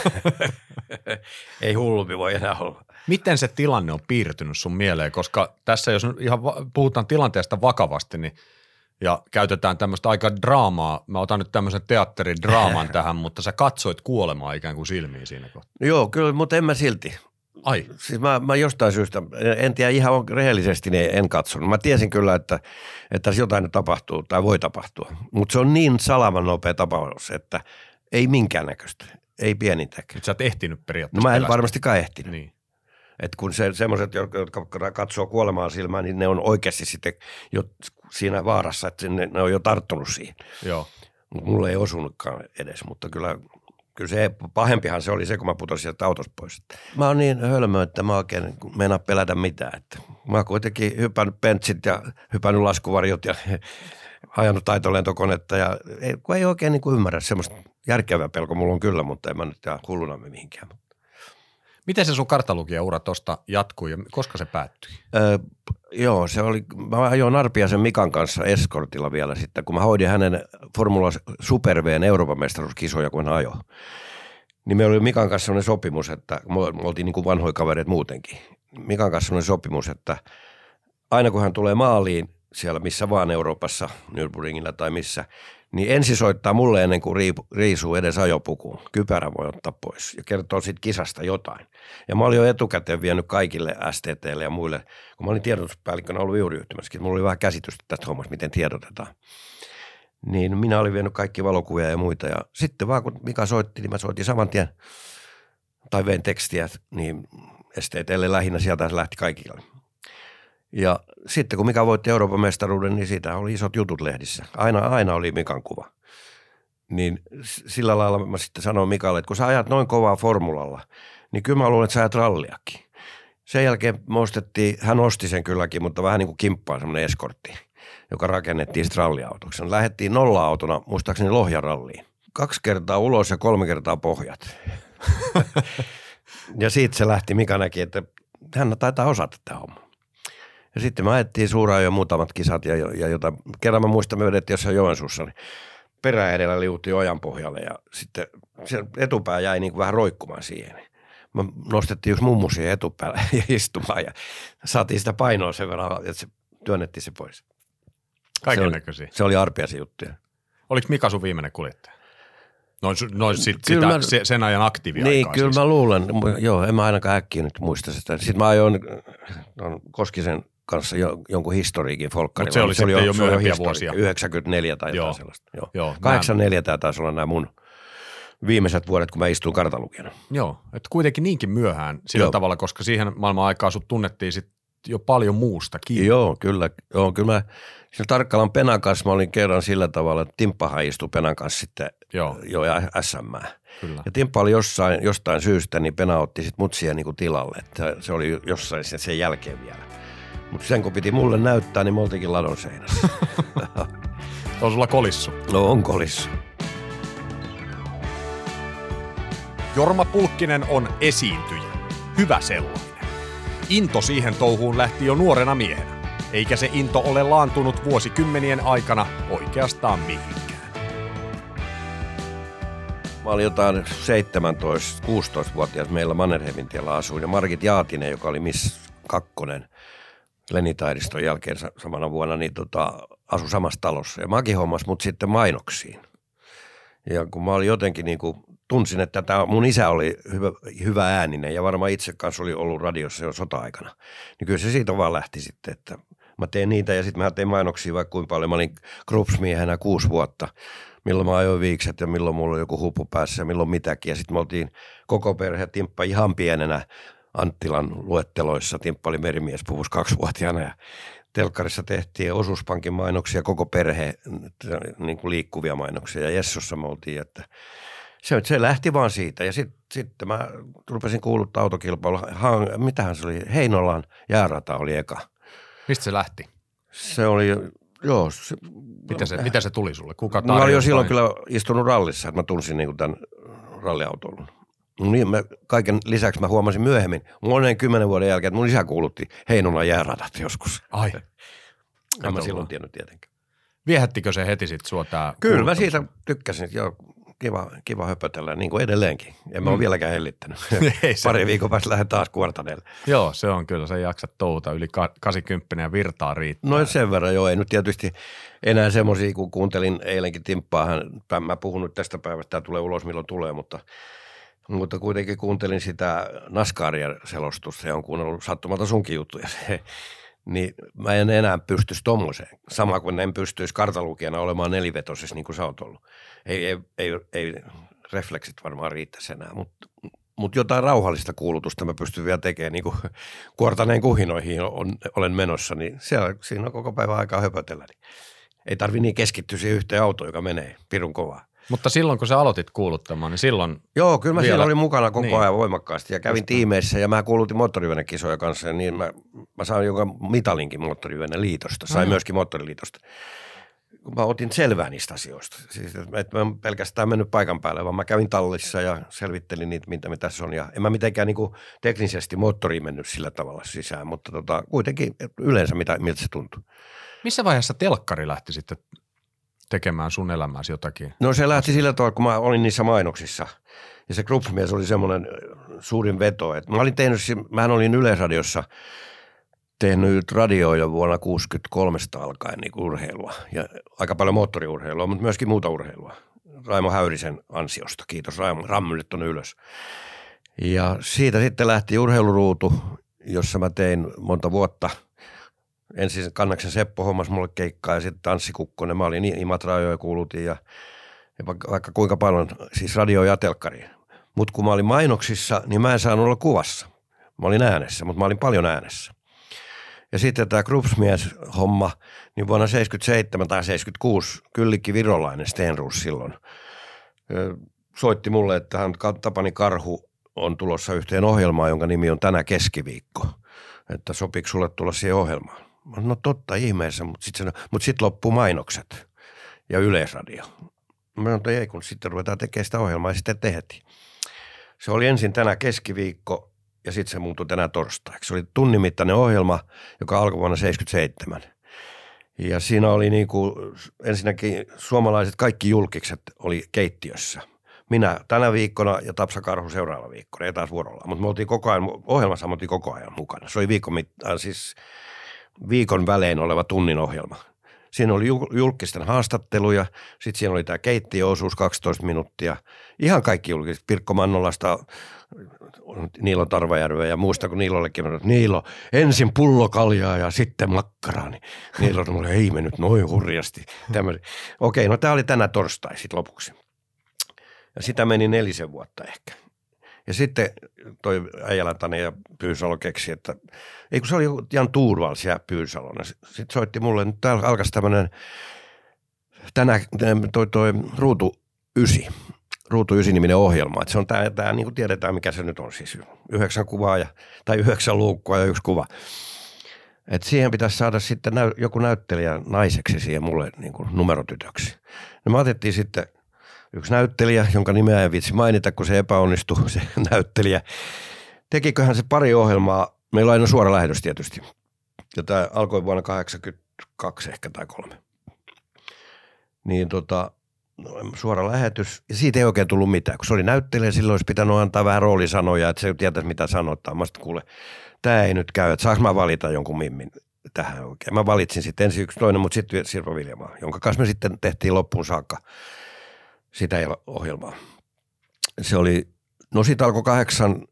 *laughs* ei hullumpi voi enää olla. Miten se tilanne on piirtynyt sun mieleen? Koska tässä jos ihan puhutaan tilanteesta vakavasti, niin ja käytetään tämmöistä aika draamaa. Mä otan nyt tämmöisen teatteridraaman *laughs* tähän, mutta sä katsoit kuolemaa ikään kuin silmiin siinä kohtaa. Joo, kyllä, mutta en mä silti. Ai. Siis mä, mä jostain syystä, en tiedä ihan rehellisesti, niin en katsonut. Mä tiesin kyllä, että, että jotain tapahtuu tai voi tapahtua. Mutta se on niin salaman nopea tapaus, että ei minkäännäköistä, ei pienintäkään. Nyt sä et ehtinyt periaatteessa. No mä en varmastikaan ehtinyt. Niin. Että kun se, semmoiset, jotka katsoo kuolemaa silmään, niin ne on oikeasti sitten jo siinä vaarassa, että ne, ne on jo tarttunut siihen. Joo. Mutta mulle ei osunutkaan edes, mutta kyllä, kyllä se pahempihan se oli se, kun mä putosin sieltä autosta pois. Mä oon niin hölmö, että mä oikein meinaa pelätä mitään. Että mä oon kuitenkin hypännyt pentsit ja hypännyt laskuvarjot ja *laughs* ajanut taitolentokonetta ja ei, kun ei oikein niin kuin ymmärrä semmoista järkevää pelko mulla on kyllä, mutta en mä nyt jää hulluna mihinkään. Miten se sun kartalukija-ura tuosta jatkui ja koska se päättyi? Öö, joo, se oli, mä ajoin Arpiasen Mikan kanssa eskortilla vielä sitten, kun mä hoidin hänen Formula Super Vn Euroopan mestaruuskisoja, kun hän ajoi. Niin me oli Mikan kanssa sellainen sopimus, että me oltiin niin kuin vanhoja kavereita muutenkin. Mikan kanssa sellainen sopimus, että aina kun hän tulee maaliin siellä missä vaan Euroopassa, Nürburgringillä tai missä, niin ensi soittaa mulle ennen kuin riisuu edes ajopukuun. Kypärä voi ottaa pois ja kertoo siitä kisasta jotain. Ja mä olin jo etukäteen vienyt kaikille STTlle ja muille, kun mä olin tiedotuspäällikkönä ollut juuriyhtymässäkin, mulla oli vähän käsitystä tästä hommasta, miten tiedotetaan. Niin minä olin vienyt kaikki valokuvia ja muita ja sitten vaan kun Mika soitti, niin mä soitin saman tien tai vein tekstiä, niin STTlle lähinnä sieltä lähti kaikille. Ja sitten kun Mika voitti Euroopan mestaruuden, niin siitä oli isot jutut lehdissä. Aina, aina oli Mikan kuva. Niin sillä lailla mä sitten sanoin Mikalle, että kun sä ajat noin kovaa formulalla, niin kyllä mä luulen, että sä ajat ralliakin. Sen jälkeen me ostettiin, hän osti sen kylläkin, mutta vähän niin kuin kimppaan semmoinen eskortti, joka rakennettiin sitten ralliautoksi. Lähettiin nolla-autona, muistaakseni Lohjaralliin. Kaksi kertaa ulos ja kolme kertaa pohjat. *laughs* ja siitä se lähti, Mika näki, että hän taitaa osata tämä homma. Ja sitten me ajettiin suuraan jo muutamat kisat ja, ja jota, kerran mä muistan, me vedettiin jossain Joensuussa, niin perä edellä liutti ojan pohjalle ja sitten se etupää jäi niin kuin vähän roikkumaan siihen. Mä nostettiin yksi mummu siihen etupäälle *laughs* ja istumaan ja saatiin sitä painoa sen verran, että se työnnettiin se pois. Kaiken näköisiä. Se oli arpiasi juttuja. Oliko Mika sun viimeinen kuljettaja? Noin, noin sit, sitä, mä, sen ajan aktiiviaikaa Niin, kyllä siis. mä luulen. Joo, en mä ainakaan äkkiä nyt muista sitä. Sitten mä ajoin no, Koskisen kanssa jo, jonkun historiikin folkkarilla. Mutta se oli, se oli jo, jo myöhempiä vuosia. 94 tai jotain sellaista. Joo. Joo, 84 tämä taisi olla nämä mun viimeiset vuodet, kun mä istuin kartalukijana. Joo, että kuitenkin niinkin myöhään sillä Joo. tavalla, koska siihen maailman aikaan sut tunnettiin sit jo paljon muustakin. Joo, kyllä. Joo, kyllä mä siinä Tarkkalan Penan kanssa mä olin kerran sillä tavalla, että Timppahan istui Penan kanssa sitten Joo. jo SM. Kyllä. Ja Timppa oli jossain, jostain syystä, niin Pena otti sitten mut siihen niin tilalle. Että se oli jossain sen, sen jälkeen vielä. Mutta sen kun piti mulle näyttää, niin me oltiinkin ladon seinässä. *laughs* on sulla kolissu? No on kolissu. Jorma Pulkkinen on esiintyjä. Hyvä sellainen. Into siihen touhuun lähti jo nuorena miehenä, eikä se into ole laantunut vuosikymmenien aikana oikeastaan mihinkään. Mä olin jotain 17-16-vuotias meillä Mannerheimin tiellä asuin ja Margit Jaatinen, joka oli Miss Kakkonen, Lenitaidiston jälkeen samana vuonna, niin tota, asui samassa talossa. Ja Maki hommas mut sitten mainoksiin. Ja kun mä olin jotenkin niin kuin, tunsin, että tämä mun isä oli hyvä, hyvä ääninen ja varmaan itse kanssa oli ollut radiossa jo sota-aikana. Niin kyllä se siitä vaan lähti sitten, että mä teen niitä ja sitten mä tein mainoksia vaikka kuinka paljon. Mä olin Krupsmiehenä kuusi vuotta, milloin mä ajoin viikset ja milloin mulla oli joku hupu päässä ja milloin mitäkin. Ja sitten me oltiin koko perhe Timppa ihan pienenä Anttilan luetteloissa. Timppa oli merimies kaksivuotiaana ja telkkarissa tehtiin osuuspankin mainoksia, koko perhe niin kuin liikkuvia mainoksia ja Jessossa me oltiin, että se, se lähti vaan siitä ja sitten sit mä rupesin kuuluttaa autokilpailua. Mitähän se oli? Heinolan jäärata oli eka. Mistä se lähti? Se oli, joo. Se, mitä, se, mitä se tuli sulle? Kuka Mä olin jo silloin kyllä istunut rallissa, että mä tunsin niin tämän ralliautoilun. No niin, mä, kaiken lisäksi mä huomasin myöhemmin, monen kymmenen vuoden jälkeen, että mun isä kuulutti Heinolan jääradat joskus. Ai. en mä silloin tiennyt tietenkään. Viehättikö se heti sitten sua tää Kyllä mä siitä tykkäsin, joo, kiva, kiva höpötellä, niin kuin edelleenkin. En mä mm. ole vieläkään hellittänyt. *laughs* Pari viikon päästä lähden taas kuortaneelle. Joo, se on kyllä, se jaksa touhuta yli 80 ja virtaa riittää. No sen verran joo, ei nyt tietysti enää semmoisia, kun kuuntelin eilenkin Timppaa, hän, mä puhun nyt tästä päivästä, tämä tulee ulos milloin tulee, mutta – mutta kuitenkin kuuntelin sitä Naskaria selostusta ja on kuunnellut sattumalta sunkin juttuja. *laughs* niin mä en enää pystyisi tommoseen. Sama kuin en pystyisi kartalukijana olemaan nelivetoisessa niin kuin sä oot ollut. Ei, ei, ei, ei refleksit varmaan riittäisi enää, mutta mutta jotain rauhallista kuulutusta mä pystyn vielä tekemään, niin kuin *laughs* kuortaneen kuhinoihin on, olen menossa, niin siellä, siinä on koko päivä aikaa höpötellä. Niin ei tarvi niin keskittyä siihen yhteen autoon, joka menee pirun kovaa. Mutta silloin kun sä aloitit kuuluttamaan, niin silloin Joo, kyllä mä Vielä. siellä olin mukana koko Niin. ajan voimakkaasti ja kävin tiimeissä ja mä kuulutin moottorivenekisoja kanssa ja niin mä, mä sain joka mitalinkin moottorivene-liitosta, sain Aha. myöskin moottoriliitosta. Mä otin selvää niistä asioista. Siis, että mä en pelkästään mennyt paikan päälle, vaan mä kävin tallissa ja selvittelin niitä, mitä me tässä on. Ja en mä mitenkään niin teknisesti moottoriin mennyt sillä tavalla sisään, mutta tota, kuitenkin yleensä mitä, miltä se tuntuu. missä vaiheessa telkkari lähti sitten tekemään sun elämääsi jotakin? No se lähti sillä tavalla, kun mä olin niissä mainoksissa. Ja se Krupsmies oli semmoinen suurin veto. Että mä olin tehnyt, mähän olin Yleisradiossa tehnyt radioa jo vuonna 63 alkaen niin urheilua. Ja aika paljon moottoriurheilua, mutta myöskin muuta urheilua. Raimo Häyrisen ansiosta. Kiitos Raimo. Rammylle tuonne ylös. Ja siitä sitten lähti urheiluruutu, jossa mä tein monta vuotta. Ensin Kannaksen Seppo hommas mulle keikkaa ja sitten Tanssi Kukkonen. Mä olin Imatraa jo kuulutin ja, ja vaikka, vaikka kuinka paljon, siis radio ja telkkari. Mutta kun mä olin mainoksissa, niin mä en saanut olla kuvassa. Mä olin äänessä, mutta mä olin paljon äänessä. Ja sitten tämä Krupsmies-homma, niin vuonna 77 tai 76 Kyllikki Virolainen Stenrus silloin soitti mulle, että hän Tapani Karhu on tulossa yhteen ohjelmaan, jonka nimi on Tänä keskiviikko. Että sopiiko sulle tulla siihen ohjelmaan? Sanoin, no totta ihmeessä, mutta sitten mut sit loppuu mainokset ja yleisradio. Mä sanoin, että ei, kun sitten ruvetaan tekemään sitä ohjelmaa ja sitten tehtiin. Se oli ensin tänä keskiviikko ja sitten se muuttui tänä torstaiksi. Se oli tunnin mittainen ohjelma, joka alkoi vuonna 77. Ja siinä oli niin kuin, ensinnäkin suomalaiset kaikki julkikset oli keittiössä. Minä tänä viikkona ja Tapsa Karhu seuraavalla viikkona ja taas vuorolla. Mutta me oltiin koko ajan, ohjelmassa me oltiin koko ajan mukana. Se oli viikon, mittaan, siis viikon välein oleva tunnin ohjelma. Siinä oli jul- julkisten haastatteluja, sitten siinä oli tämä keittiöosuus 12 minuuttia. Ihan kaikki julkiset, Pirkko Mannolasta, Niilo Tarvajärveä ja muista, kun Niilollekin että Niilo, ensin pullokaljaa ja sitten makkaraa. Niilo sanoi, ei mennyt noin hurjasti. Tämmöinen. Okei, no tämä oli tänä torstai sitten lopuksi. Ja sitä meni nelisen vuotta ehkä. Ja sitten toi Äijälän Tane ja Pyysalo keksi, että ei kun se oli Jan Tuurvals ja Pyysalon. Sitten soitti mulle, että täällä alkaisi tämmöinen tänä, toi, toi Ruutu Ysi, Ruutu Ysi-niminen ohjelma. Että se on tämä, tämä niin kuin tiedetään mikä se nyt on siis, yhdeksän kuvaa ja, tai yhdeksän luukkua ja yksi kuva. Et siihen pitäisi saada sitten joku näyttelijä naiseksi siihen mulle niin kuin numerotytöksi. No me otettiin sitten yksi näyttelijä, jonka nimeä ei vitsi mainita, kun se epäonnistui, se *laughs* näyttelijä. Tekiköhän se pari ohjelmaa, meillä on aina suora lähetys tietysti. Ja tämä alkoi vuonna 82 ehkä tai kolme. Niin tota, no, suora lähetys, ja siitä ei oikein tullut mitään. Kun se oli näyttelijä, silloin olisi pitänyt antaa vähän roolisanoja, että se tietäisi mitä sanotaan. Mä sitten kuule, tämä ei nyt käy, että saanko mä valita jonkun mimmin tähän oikein. Mä valitsin sitten ensin yksi toinen, mutta sitten Sirpa Viljamaa, jonka kanssa me sitten tehtiin loppuun saakka sitä ohjelmaa. Se oli, no siitä alkoi kahdeksan,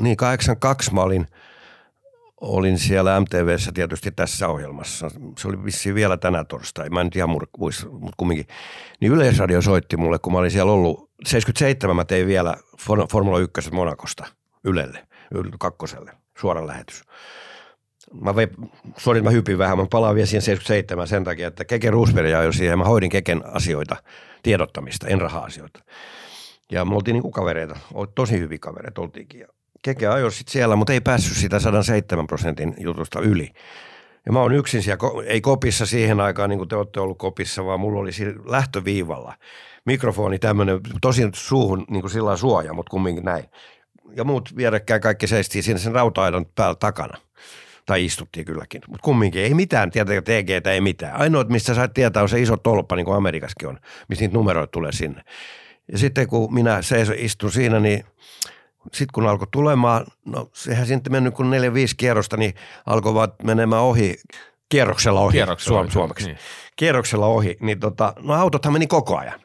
niin kahdeksan kaksi mä olin, olin siellä MTVssä tietysti tässä ohjelmassa. Se oli vissiin vielä tänä torstai, mä en ihan muista, mutta kumminkin. Niin Yleisradio soitti mulle, kun mä olin siellä ollut, 77 mä tein vielä Formula 1 Monakosta Ylelle, Yle kakkoselle, suora lähetys. Mä, vei, sorry, mä hypin vähän, mä palaan vielä siihen 77 sen takia, että Keke Roosberg jo siihen, mä hoidin Keken asioita, tiedottamista, en raha-asioita. Ja me oltiin niinku kavereita, tosi hyviä kavereita oltiinkin. Ja Keke ajoi sitten siellä, mutta ei päässyt sitä 107 prosentin jutusta yli. Ja mä oon yksin siellä, ei kopissa siihen aikaan, niin kuin te olette ollut kopissa, vaan mulla oli lähtöviivalla mikrofoni tämmöinen, tosin suuhun niin kuin sillä suoja, mutta kumminkin näin. Ja muut vierekkäin kaikki seistiin siinä sen rauta-aidan päällä takana. Tai istuttiin kylläkin, mutta kumminkin ei mitään, tietääkö TGtä ei mitään. Ainoa, mistä sä tietää, on se iso tolppa, niin kuin Amerikassakin on, missä niitä numeroita tulee sinne. Ja sitten kun minä seiso, istun siinä, niin sitten kun alkoi tulemaan, no sehän sitten mennyt kun neljä, viisi kierrosta, niin alkoi vaan menemään ohi, kierroksella ohi, Kierroksella suom- ohi, suomeksi. niin. Kierroksella ohi, niin tota, no autothan meni koko ajan.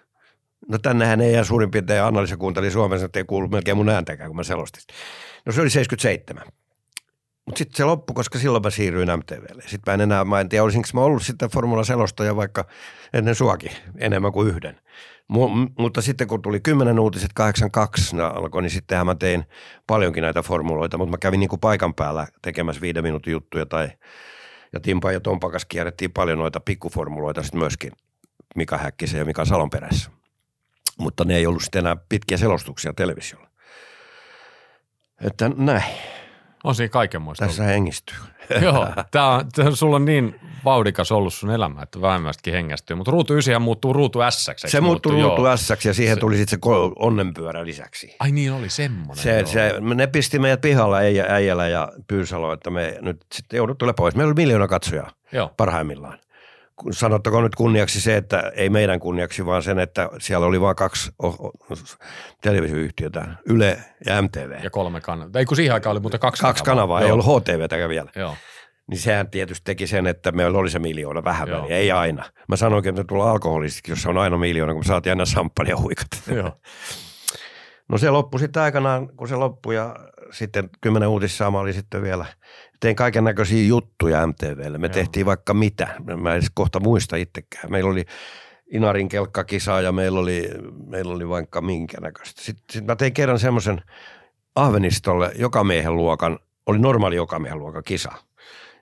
No tännehän ei ihan suurin piirtein Annalisa kuunteli Suomessa, että ei kuulu melkein mun ääntäkään, kun mä selostin. No se oli 77. Mutta sitten se loppui, koska silloin mä siirryin MTVlle. Sitten mä en enää, mä en tiedä, olisinko mä ollut sitten Formula-selostaja vaikka ennen suakin, enemmän kuin yhden. M- mutta sitten kun tuli 10 uutiset 82 alkoi, niin sittenhän mä tein paljonkin näitä formuloita, mutta mä kävin niin kuin paikan päällä tekemässä viiden minuutin juttuja tai ja Timpa ja Tompakas kierrettiin paljon noita pikkuformuloita sitten myöskin Mika Häkkisen ja Mika Salon perässä. Mutta ne ei ollut sitten enää pitkiä selostuksia televisiolla. Että näin. On siinä kaikenmoista Tässä hengistyy. *laughs* Joo, tää on, tää, sulla on niin vauhdikas ollut sun elämä, että vähemmästäkin hengästyy. Mutta ruutu 9 muuttuu ruutu S. Se muuttui ruutu S ja siihen se, tuli sitten se onnenpyörä lisäksi. Ai niin oli semmoinen. Se, se, ne pisti meidät pihalla äijällä ja Pyysalo, että me nyt sitten joudut pois. Meillä oli miljoona katsojaa Joo. parhaimmillaan sanottakoon nyt kunniaksi se, että ei meidän kunniaksi, vaan sen, että siellä oli vain kaksi televisioyhtiötä, Yle ja MTV. Ja kolme kanavaa. Ei kun siihen aikaan oli muuten kaksi, kaksi kanavaa. kanavaa. ei ollut HTVtäkään vielä. Joo. Niin sehän tietysti teki sen, että meillä oli se miljoona vähän väliä, ei aina. Mä sanoinkin, että tulla alkoholistikin, jos se on aina miljoona, kun saatiin aina samppania huikat. Joo. No se loppui sitten aikanaan, kun se loppui ja sitten kymmenen uutissaama oli sitten vielä – tein kaiken näköisiä juttuja MTVlle. Me Joo. tehtiin vaikka mitä. Mä en edes kohta muista itsekään. Meillä oli Inarin kelkkakisa ja meillä oli, meillä oli vaikka minkä näköistä. Sitten, sitten mä tein kerran semmoisen Ahvenistolle jokamiehen luokan, oli normaali jokamiehen luokan kisa.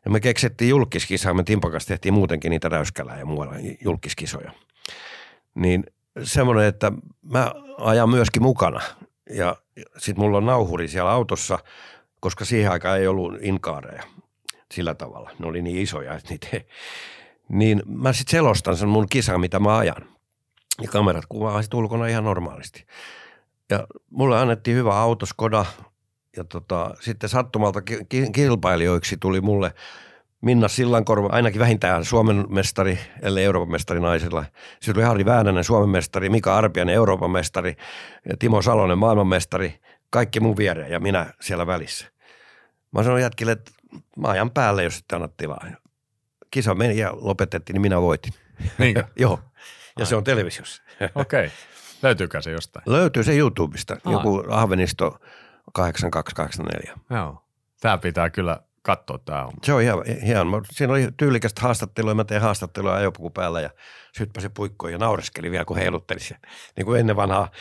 Ja me keksittiin julkiskisaa, me Timpakas tehtiin muutenkin niitä räyskälää ja muualla julkiskisoja. Niin semmoinen, että mä ajan myöskin mukana ja sitten mulla on nauhuri siellä autossa – koska siihen aikaan ei ollut inkaareja sillä tavalla. Ne oli niin isoja, että niitä ei. Niin mä sitten selostan sen mun kisan, mitä mä ajan. Ja kamerat kuvaa sitten ulkona ihan normaalisti. Ja mulle annettiin hyvä auto Skoda ja tota, sitten sattumalta kilpailijoiksi tuli mulle Minna Sillankorva, ainakin vähintään Suomen mestari, ellei Euroopan mestari naisilla. Sitten oli Harri Väänänen, Suomen mestari, Mika Arpianen, Euroopan mestari, ja Timo Salonen, maailmanmestari, kaikki mun viereen ja minä siellä välissä. Mä sanoin jätkille, että mä ajan päälle, jos ette anna tilaa. Kisa meni ja lopetettiin, niin minä voitin. Niinkö? *laughs* Joo. Ja Ai. se on televisiossa. *laughs* Okei. Okay. Löytyykö se jostain? Löytyy se YouTubesta. Ai. Joku Ahvenisto 8284. Joo. Tämä pitää kyllä katsoa tämä on. Se on ihan hieno. Siinä oli tyylikästä haastattelua. Mä tein haastattelua ajopuku päällä ja sytpäsi puikkoon ja naureskeli vielä, kun heilutteli se. Niin kuin ennen vanhaa,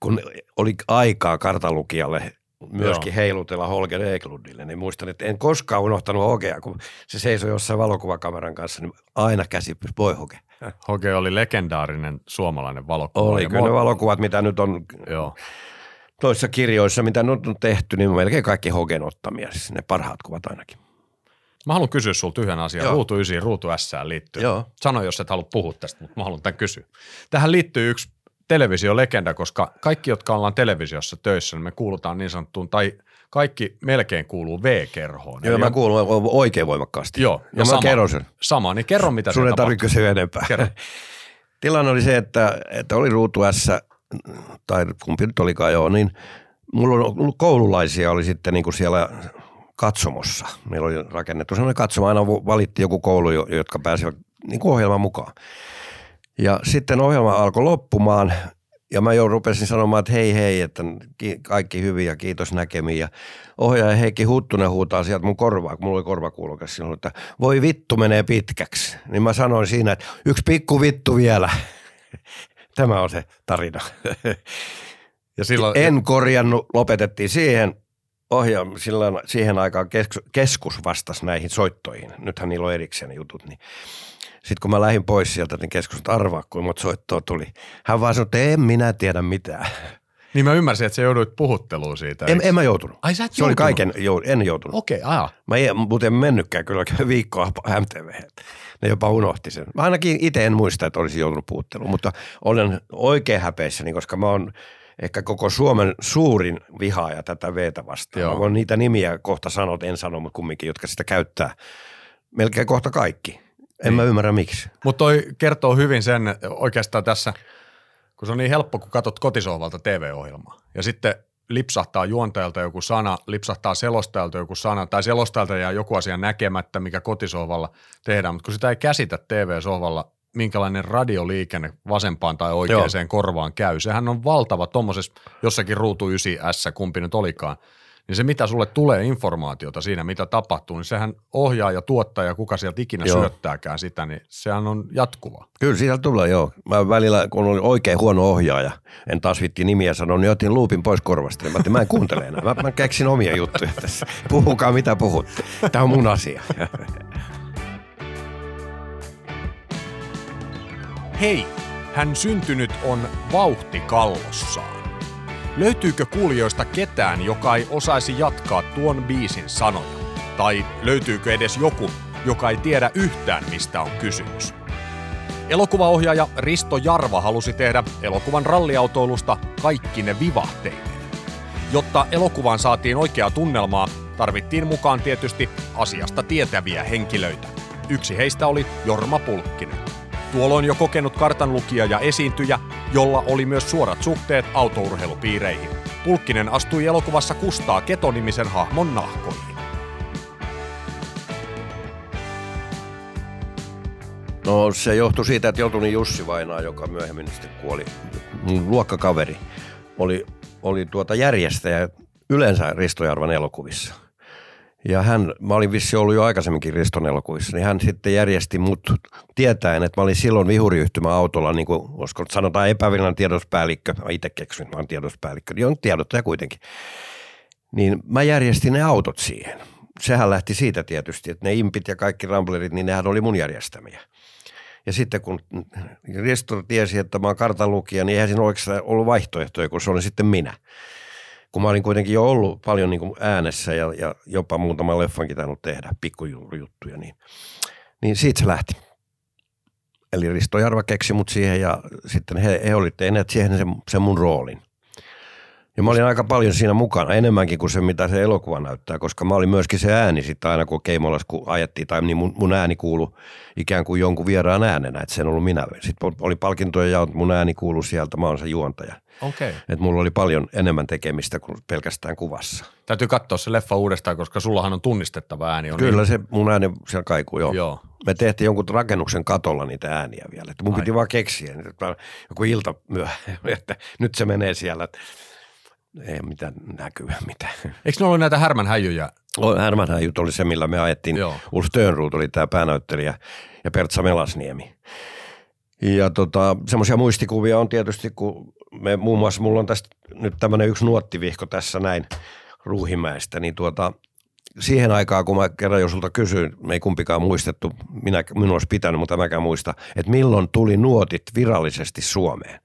kun oli aikaa kartalukijalle myöskin Joo. heilutella Holger Eklundille, niin muistan, että en koskaan unohtanut Hogea, kun se seisoi jossain valokuvakameran kanssa, niin aina käsi voi Hoge. Hoge oli legendaarinen suomalainen valokuva. Oli, kyllä ne valokuvat, mitä nyt on Joo. toissa kirjoissa, mitä nyt on tehty, niin melkein kaikki Hogen ottamia, siis ne parhaat kuvat ainakin. Mä haluan kysyä sulta yhden asian, Joo. ruutu 9, ruutu S liittyy. Joo. Sano, jos et halua puhua tästä, mutta mä haluan tämän kysyä. Tähän liittyy yksi televisiolegenda, koska kaikki, jotka ollaan televisiossa töissä, niin me kuulutaan niin sanottuun, tai kaikki melkein kuuluu V-kerhoon. Joo, mä kuulun oikein voimakkaasti. Joo. Ja, ja sama, mä kerron sen. Sama, niin kerro mitä Sun ei tarvitse kysyä enempää. Kerro. *laughs* Tilanne oli se, että, että oli ruutu S, tai kumpi nyt olikaan joo, niin mulla oli koululaisia oli sitten niin kuin siellä katsomossa. Meillä oli rakennettu sellainen katsomo, aina valitti joku koulu, jotka pääsivät niin kuin ohjelman mukaan. Ja sitten ohjelma alkoi loppumaan ja mä jo rupesin sanomaan, että hei hei, että kaikki hyvin ja kiitos näkemiin. Ja ohjaaja Heikki Huttunen huutaa sieltä mun korvaa, kun mulla oli korvakuulokas silloin, että voi vittu menee pitkäksi. Niin mä sanoin siinä, että yksi pikku vittu vielä. *laughs* Tämä on se tarina. *laughs* Ja silloin... En korjannut, lopetettiin siihen. Ohja, silloin, siihen aikaan keskus vastasi näihin soittoihin. Nythän niillä on erikseen jutut. Niin sitten kun mä lähdin pois sieltä, niin keskustelut arvaa, kuinka monta soittoa tuli. Hän vaan sanoi, että en minä tiedä mitään. Niin mä ymmärsin, että sä jouduit puhutteluun siitä. En, en mä joutunut. Ai sä et Se joutunut. oli kaiken, jou, en joutunut. Okei, okay, aja. Mä en muuten mennytkään kyllä *laughs* viikkoa *laughs* MTV. Ne jopa unohti sen. Mä ainakin itse en muista, että olisi joutunut puhutteluun, mutta olen oikein häpeissäni, koska mä oon ehkä koko Suomen suurin vihaaja tätä veetä vastaan. Joo. Mä voin niitä nimiä kohta sanoa, en sano, mutta kumminkin, jotka sitä käyttää. Melkein kohta kaikki. En niin. mä ymmärrä miksi. Mutta toi kertoo hyvin sen oikeastaan tässä, kun se on niin helppo, kun katsot kotisohvalta TV-ohjelmaa. Ja sitten lipsahtaa juontajalta joku sana, lipsahtaa selostajalta joku sana, tai selostajalta jää joku asia näkemättä, mikä kotisohvalla tehdään. Mutta kun sitä ei käsitä TV-sohvalla, minkälainen radioliikenne vasempaan tai oikeaan korvaan käy. Sehän on valtava tuommoisessa jossakin ruutu 9 S, kumpi nyt olikaan, niin se mitä sulle tulee informaatiota siinä, mitä tapahtuu, niin sehän ohjaa ja tuottaa ja kuka sieltä ikinä joo. syöttääkään sitä, niin sehän on jatkuva. Kyllä siitä tulee, joo. Mä välillä, kun oli oikein huono ohjaaja, en taas vitti nimiä sanoa, niin otin luupin pois korvasta. Niin mä, mä en kuuntele enää. Mä, mä keksin omia juttuja tässä. Puhukaa mitä puhut. Tämä on mun asia. Hei, hän syntynyt on vauhtikallossaan. Löytyykö kuulijoista ketään, joka ei osaisi jatkaa tuon biisin sanoja? Tai löytyykö edes joku, joka ei tiedä yhtään mistä on kysymys? Elokuvaohjaaja Risto Jarva halusi tehdä elokuvan ralliautoilusta kaikki ne vivahteineen. Jotta elokuvaan saatiin oikeaa tunnelmaa, tarvittiin mukaan tietysti asiasta tietäviä henkilöitä. Yksi heistä oli Jorma Pulkkinen. Tuolloin jo kokenut kartanlukija ja esiintyjä, jolla oli myös suorat suhteet autourheilupiireihin. Pulkkinen astui elokuvassa Kustaa Ketonimisen hahmon nahkoihin. No se johtui siitä, että Jotuni Jussi Vainaa, joka myöhemmin sitten kuoli, mun luokkakaveri, oli, oli tuota järjestäjä yleensä Ristojärvan elokuvissa. Ja hän, mä olin vissi ollut jo aikaisemminkin Riston elokuvissa, niin hän sitten järjesti mut tietäen, että mä olin silloin vihuriyhtymä autolla, niin kuin olisiko sanotaan epävirallinen tiedotuspäällikkö, mä itse keksin, mä oon tiedotuspäällikkö, niin on tiedottaja kuitenkin. Niin mä järjestin ne autot siihen. Sehän lähti siitä tietysti, että ne impit ja kaikki ramblerit, niin nehän oli mun järjestämiä. Ja sitten kun Risto tiesi, että mä oon kartanlukija, niin eihän siinä oikeastaan ollut vaihtoehtoja, kun se oli sitten minä kun mä olin kuitenkin jo ollut paljon niin kuin äänessä ja, ja jopa muutama leffankin tainnut tehdä, pikkujuttuja, niin, niin siitä se lähti. Eli Risto Jarva keksi mut siihen ja sitten he, he olivat tehneet siihen sen, sen mun roolin. Ja mä olin aika paljon siinä mukana, enemmänkin kuin se, mitä se elokuva näyttää, koska mä olin myöskin se ääni sitten aina, kun Keimolas kun ajettiin, tai niin mun, mun ääni kuulu ikään kuin jonkun vieraan äänenä, että sen ollut minä. Sitten oli palkintoja ja mun ääni kuulu sieltä, mä oon se juontaja. Okei. Okay. Että mulla oli paljon enemmän tekemistä kuin pelkästään kuvassa. Täytyy katsoa se leffa uudestaan, koska sullahan on tunnistettava ääni. On Kyllä niin... se mun ääni siellä kaikuu, joo. joo. Me tehtiin jonkun rakennuksen katolla niitä ääniä vielä. Että mun Ai. piti vaan keksiä, että joku ilta myöhään, *laughs* että nyt se menee siellä. Ei mitään näkyä *laughs* mitään. Eikö ne ollut näitä Härmän häijyjä? Härmän häijyt oli se, millä me ajettiin. Joo. Ulf Tönruut oli tämä päänäyttelijä ja Pertsa Melasniemi. Ja tota, semmoisia muistikuvia on tietysti, kun me muun muassa, mulla on tästä nyt tämmöinen yksi nuottivihko tässä näin Ruuhimäestä, niin tuota, siihen aikaan, kun mä kerran jo sulta kysyin, me ei kumpikaan muistettu, minä, minun olisi pitänyt, mutta mäkään muista, että milloin tuli nuotit virallisesti Suomeen.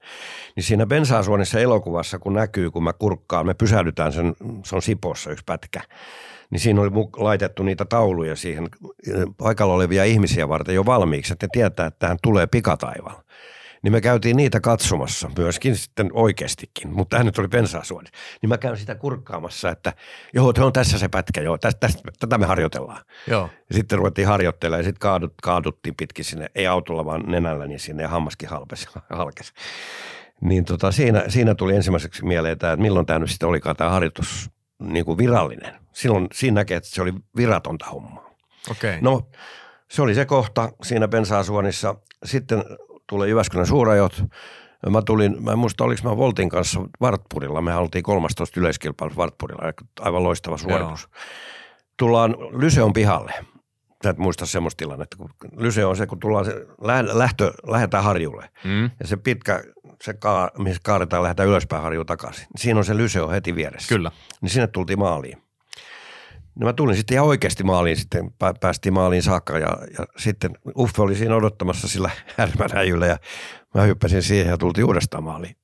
Niin siinä Bensaasuonissa elokuvassa, kun näkyy, kun mä kurkkaan, me pysähdytään sen, se on Sipossa yksi pätkä, niin siinä oli laitettu niitä tauluja siihen paikalla olevia ihmisiä varten jo valmiiksi, että ne tietää, että tähän tulee pikataivalla niin me käytiin niitä katsomassa myöskin sitten oikeastikin, mutta hän nyt oli pensaasuoni. Niin mä käyn sitä kurkkaamassa, että joo, on tässä se pätkä, joo, tästä, tästä, tätä me harjoitellaan. Joo. Ja sitten ruvettiin harjoittelemaan ja sitten kaadut, kaaduttiin pitkin sinne, ei autolla vaan nenällä, niin sinne ja hammaskin halpesi, *laughs* halkesi. Niin tota, siinä, siinä tuli ensimmäiseksi mieleen tämä, että milloin tämä nyt sitten olikaan tämä harjoitus niin kuin virallinen. Silloin siinä näkee, että se oli viratonta hommaa. Okay. No, se oli se kohta siinä bensaasuonissa. Sitten tulee Jyväskylän suurajot. Mä tulin, mä en muista oliko mä Voltin kanssa Vartpurilla, me oltiin 13 yleiskilpailussa Vartpurilla, aivan loistava suoritus. Joo. Tullaan Lyseon pihalle. Sä et muista semmoista tilannetta, kun Lyse on se, kun tullaan se, lähtö, lähdetään harjulle. Mm. Ja se pitkä, se kaa, missä kaadetaan, lähdetään ylöspäin harjuun takaisin. Siinä on se Lyseo heti vieressä. Kyllä. Niin sinne tultiin maaliin. No mä tulin sitten ihan oikeasti maaliin sitten, päästiin maaliin saakka ja, ja sitten Uffe oli siinä odottamassa sillä *laughs* härmänäjyllä ja mä hyppäsin siihen ja tultiin uudestaan maaliin.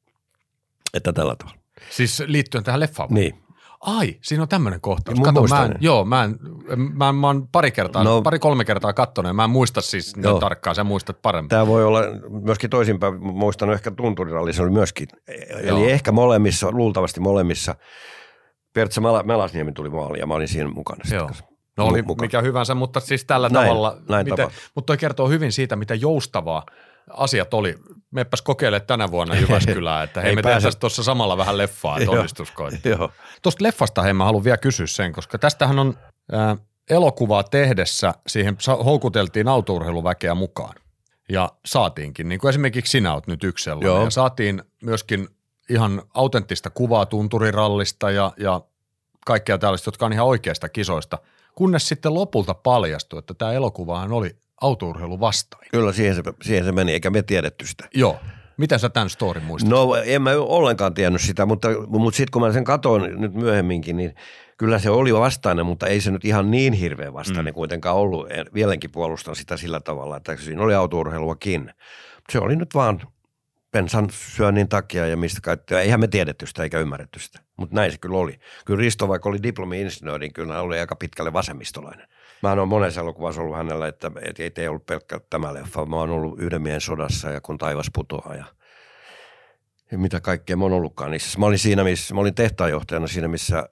Että tällä tavalla. Siis liittyen tähän leffaan? Niin. Ai, siinä on tämmöinen kohtaus. Kato, mä en, joo, mä, en, mä, mä oon pari kertaa, no, pari kolme kertaa katsonut ja mä en muista siis niin tarkkaan, sä muistat paremmin. Tämä voi olla myöskin toisinpäin, muistan ehkä tunturiralli, se oli myöskin. Joo. Eli ehkä molemmissa, luultavasti molemmissa – Pertsa Melasniemi tuli maaliin ja mä olin siinä mukana. Joo. No oli mukana. mikä hyvänsä, mutta siis tällä näin, tavalla. Näin miten, mutta toi kertoo hyvin siitä, mitä joustavaa asiat oli. Meppäs kokeile tänä vuonna Jyväskylää, että hei me tehtäisiin tuossa samalla vähän leffaa, että onnistusko. Tuosta leffasta hei mä haluan vielä kysyä sen, koska tästähän on äh, elokuvaa tehdessä, siihen houkuteltiin autourheiluväkeä mukaan. Ja saatiinkin, niin kuin esimerkiksi sinä olet nyt yksi sellainen. Joo. Ja saatiin myöskin ihan autenttista kuvaa tunturirallista ja, ja kaikkea tällaista, jotka on ihan oikeasta kisoista, kunnes sitten lopulta paljastui, että tämä elokuvahan oli autourheilu vastaan. Kyllä siihen se, siihen se meni, eikä me tiedetty sitä. Joo. Miten sä tämän storin muistat? No en mä ollenkaan tiennyt sitä, mutta, mutta sitten kun mä sen katsoin nyt myöhemminkin, niin kyllä se oli vastainen, mutta ei se nyt ihan niin hirveän vastainen mm. kuitenkaan ollut. Vieläkin puolustan sitä sillä tavalla, että siinä oli autourheiluakin. Se oli nyt vaan pensan syönnin takia ja mistä kaikkea. Eihän me tiedetty sitä eikä ymmärretty sitä, mutta näin se kyllä oli. Kyllä Risto, vaikka oli diplomi-insinööri, niin kyllä hän oli aika pitkälle vasemmistolainen. Mä oon monessa elokuvassa ollut hänellä, että, että ei ollut pelkkä tämä leffa. Mä oon ollut yhden miehen sodassa ja kun taivas putoaa ja, ja mitä kaikkea mä oon ollutkaan niissä. Mä olin siinä, missä, mä olin tehtaanjohtajana siinä, missä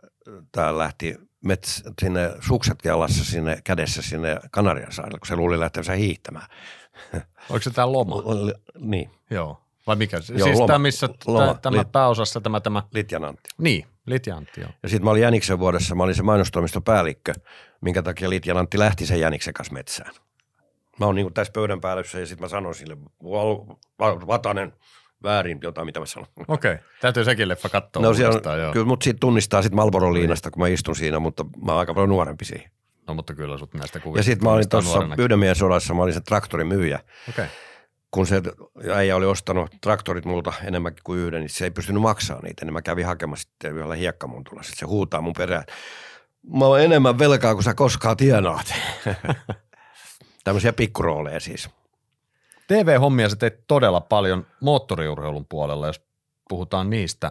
tää lähti mets, sinne sukset jalassa sinne kädessä sinne Kanarian saarelle, kun se luuli lähtevänsä hiihtämään. Oliko se tämä loma? Niin. Joo. Vai mikä? Joo, siis loma, tämä, missä loma, tämä lit, pääosassa tämä, tämä... Litjanantti. Niin, Litjanantti, joo. Ja sitten mä olin Jäniksen vuodessa, mä olin se mainostoimiston päällikkö, minkä takia Litjanantti lähti sen Jäniksen kanssa metsään. Mä oon niin tässä pöydän päällä ja sitten mä sanon sille, Vatanen, väärin jotain, mitä mä sanon. Okei, okay. täytyy sekin leffa katsoa no, siellä, joo. Kyllä mut siitä tunnistaa sitten Malboro liinasta, kun mä istun siinä, mutta mä oon aika paljon nuorempi siihen. No mutta kyllä sut näistä kuvista. Ja sitten mä olin tuossa yhden sodassa, mä olin se traktorin myyjä. Okei. Okay kun se äijä oli ostanut traktorit multa enemmänkin kuin yhden, niin se ei pystynyt maksaa niitä, niin mä kävin hakemassa sitten yhdellä hiekkamuntulla. Sitten se huutaa mun perään, mä oon enemmän velkaa kuin sä koskaan tienaat. *laughs* Tämmöisiä pikkurooleja siis. TV-hommia sä teit todella paljon moottoriurheilun puolella, jos puhutaan niistä.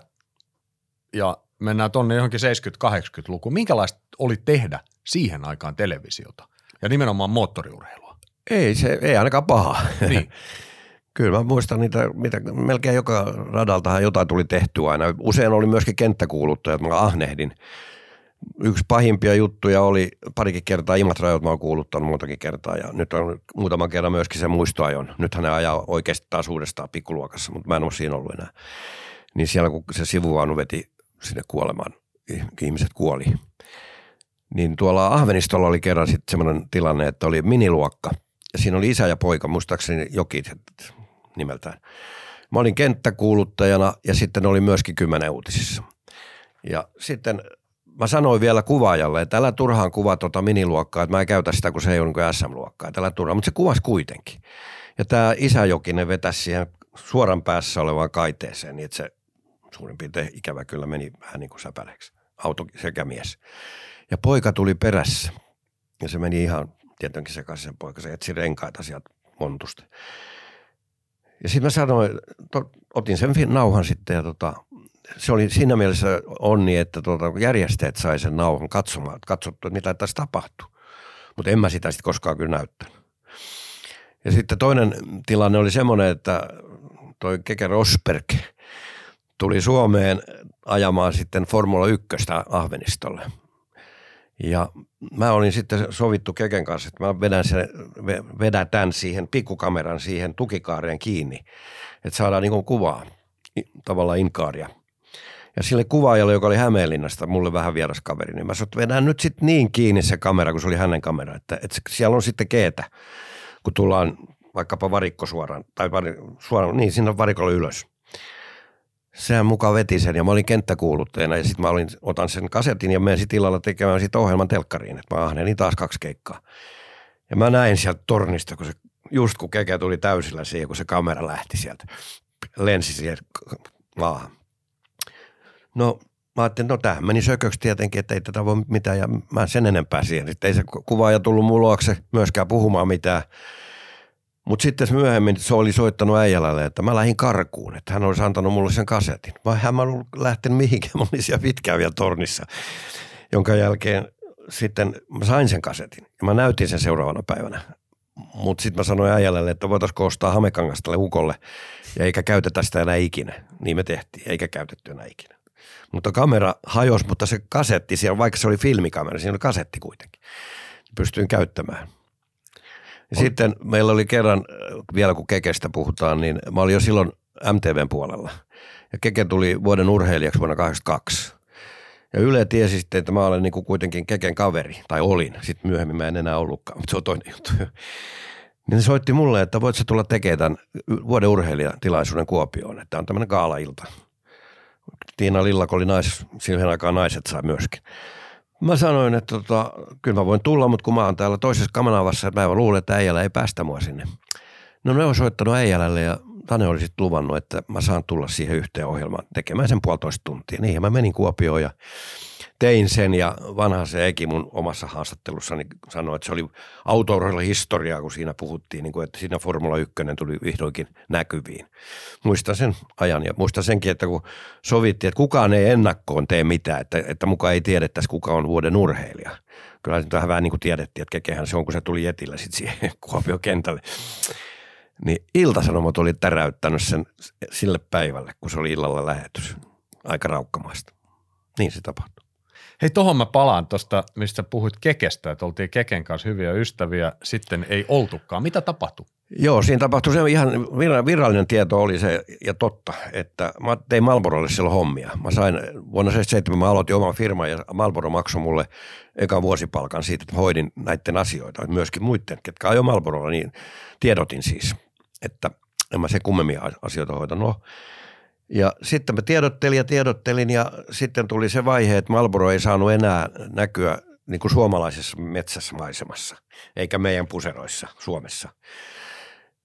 Ja mennään tonne johonkin 70-80-lukuun. Minkälaista oli tehdä siihen aikaan televisiota ja nimenomaan moottoriurheilua? Ei se, ei ainakaan paha. Niin. *laughs* Kyllä mä muistan niitä, mitä, melkein joka radaltahan jotain tuli tehtyä aina. Usein oli myöskin kenttäkuuluttajat, mä ahnehdin. Yksi pahimpia juttuja oli parikin kertaa Imatra, jota mä oon kuuluttanut muutakin kertaa ja nyt on muutaman kerran myöskin se muistoajon. Nythän ne ajaa oikeasti taas uudestaan pikkuluokassa, mutta mä en ole siinä ollut enää. Niin siellä kun se sivuvaunu veti sinne kuolemaan, ihmiset kuoli. Niin tuolla Ahvenistolla oli kerran sitten semmoinen tilanne, että oli miniluokka – ja siinä oli isä ja poika, muistaakseni Joki nimeltään. Mä olin kenttäkuuluttajana ja sitten oli myöskin kymmenen uutisissa. Ja sitten mä sanoin vielä kuvaajalle, että älä turhaan kuvaa tuota miniluokkaa, että mä en käytä sitä, kun se ei ole niin SM-luokkaa, että älä turhaan, mutta se kuvasi kuitenkin. Ja tämä isä Jokinen vetäisi siihen suoran päässä olevaan kaiteeseen, niin että se suurin piirtein ikävä kyllä meni vähän niin kuin säpäleksi, auto sekä mies. Ja poika tuli perässä ja se meni ihan tietenkin sekaisin sen poika, se etsi renkaita sieltä montusta. Ja sitten mä sanoin, to, otin sen nauhan sitten ja tota, se oli siinä mielessä onni, että tota, järjestäjät sai sen nauhan katsomaan, katsottu, että mitä tässä tapahtuu. Mutta en mä sitä sitten koskaan kyllä näyttänyt. Ja sitten toinen tilanne oli semmoinen, että toi Keke Rosberg tuli Suomeen ajamaan sitten Formula 1 Ahvenistolle – ja mä olin sitten sovittu Keken kanssa, että mä vedän, sen, vedän siihen pikkukameran siihen tukikaareen kiinni, että saadaan niin kuvaa, tavallaan inkaaria. Ja sille kuvaajalle, joka oli Hämeenlinnasta, mulle vähän vieras kaveri, niin mä sanoin, että vedän nyt sitten niin kiinni se kamera, kun se oli hänen kamera, että, että siellä on sitten keetä, kun tullaan vaikkapa varikko suoraan, tai suoraan, niin siinä varikolla ylös sehän mukaan veti sen ja mä olin kenttäkuuluttajana ja sitten mä olin, otan sen kasetin ja menen sitten illalla tekemään siitä ohjelman telkkariin, että mä ahnenin taas kaksi keikkaa. Ja mä näin sieltä tornista, kun se, just kun keke tuli täysillä siihen, kun se kamera lähti sieltä, lensi siihen maahan. No mä ajattelin, no tämähän meni sököksi tietenkin, että ei tätä voi mitään ja mä sen enempää siihen. Sitten ei se kuvaaja tullut mun luokse myöskään puhumaan mitään. Mutta sitten myöhemmin se oli soittanut äijälälle, että mä lähdin karkuun, että hän olisi antanut mulle sen kasetin. Vai hän mä ollut lähtenyt mihinkään, mä olin siellä pitkään vielä tornissa, jonka jälkeen sitten mä sain sen kasetin ja mä näytin sen seuraavana päivänä. Mutta sitten mä sanoin äijälälle, että voitaisiin ostaa hamekangasta tälle ukolle ja eikä käytetä sitä enää ikinä. Niin me tehtiin, eikä käytetty enää ikinä. Mutta kamera hajosi, mutta se kasetti siellä, vaikka se oli filmikamera, siinä oli kasetti kuitenkin. Pystyin käyttämään. Ja sitten meillä oli kerran, vielä kun Kekestä puhutaan, niin mä olin jo silloin MTVn puolella. Ja Keke tuli vuoden urheilijaksi vuonna 1982. Ja Yle tiesi sitten, että mä olen niin kuin kuitenkin Keken kaveri, tai olin. Sitten myöhemmin mä en enää ollutkaan, mutta se on toinen juttu. Niin se soitti mulle, että voit sä tulla tekemään tämän vuoden urheilijatilaisuuden Kuopioon, että on tämmöinen gaala-ilta. Tiina Lillak oli nais, siihen aikaan naiset sai myöskin. Mä sanoin, että tota, kyllä mä voin tulla, mutta kun mä oon täällä toisessa kamanavassa, mä luulen, että äijällä ei päästä mua sinne. No ne on soittanut äijälälle ja Tane oli sitten luvannut, että mä saan tulla siihen yhteen ohjelmaan tekemään sen puolitoista tuntia. Niin mä menin Kuopioon ja tein sen ja vanha se Eki mun omassa haastattelussani sanoi, että se oli autourheilla historiaa, kun siinä puhuttiin, niin kuin, että siinä Formula 1 tuli vihdoinkin näkyviin. Muistan sen ajan ja muistan senkin, että kun sovittiin, että kukaan ei ennakkoon tee mitään, että, että mukaan ei tiedettäisi, kuka on vuoden urheilija. Kyllä se vähän niin kuin tiedettiin, että kekehän se on, kun se tuli Jetillä sitten siihen *laughs* Kuopion kentälle. Niin Iltasanomat oli täräyttänyt sen sille päivälle, kun se oli illalla lähetys. Aika raukkamaista. Niin se tapahtui. Hei, tohon mä palaan tuosta, mistä puhuit Kekestä, että oltiin Keken kanssa hyviä ystäviä, sitten ei oltukaan. Mitä tapahtui? Joo, siinä tapahtui se ihan virallinen tieto oli se ja totta, että mä tein Malborolle silloin hommia. Mä sain vuonna 77 mä aloitin oman firman ja Malboro maksoi mulle eka vuosipalkan siitä, että hoidin näiden asioita. Myöskin muiden, ketkä ajoi Malborolla, niin tiedotin siis, että en mä se kummemmin asioita hoitanut. Ja sitten mä tiedottelin ja tiedottelin ja sitten tuli se vaihe, että Malboro ei saanut enää näkyä niin kuin suomalaisessa metsässä maisemassa, eikä meidän puseroissa Suomessa.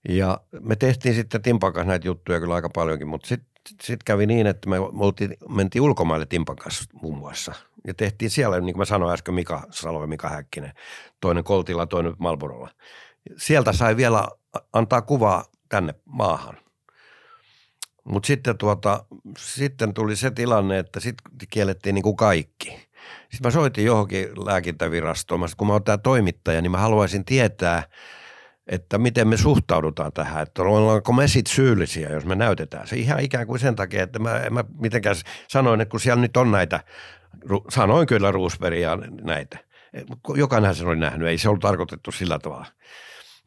Ja me tehtiin sitten Timpan näitä juttuja kyllä aika paljonkin, mutta sitten sit kävi niin, että me oltiin, mentiin ulkomaille Timpan kanssa muun muassa. Ja tehtiin siellä, niin kuin mä sanoin äsken, Mika Salo ja Mika Häkkinen, toinen Koltilla, toinen Malborolla. Sieltä sai vielä antaa kuvaa tänne maahan – mutta sitten, tuota, sitten tuli se tilanne, että sitten kiellettiin niin kuin kaikki. Sitten mä soitin johonkin lääkintävirastoon, kun mä oon tämä toimittaja, niin mä haluaisin tietää, että miten me suhtaudutaan tähän, että ollaanko me sitten syyllisiä, jos me näytetään se ihan ikään kuin sen takia, että mä, mä mitenkään sanoin, että kun siellä nyt on näitä, sanoin kyllä Roosberg ja näitä, jokainen sen oli nähnyt, ei se ollut tarkoitettu sillä tavalla.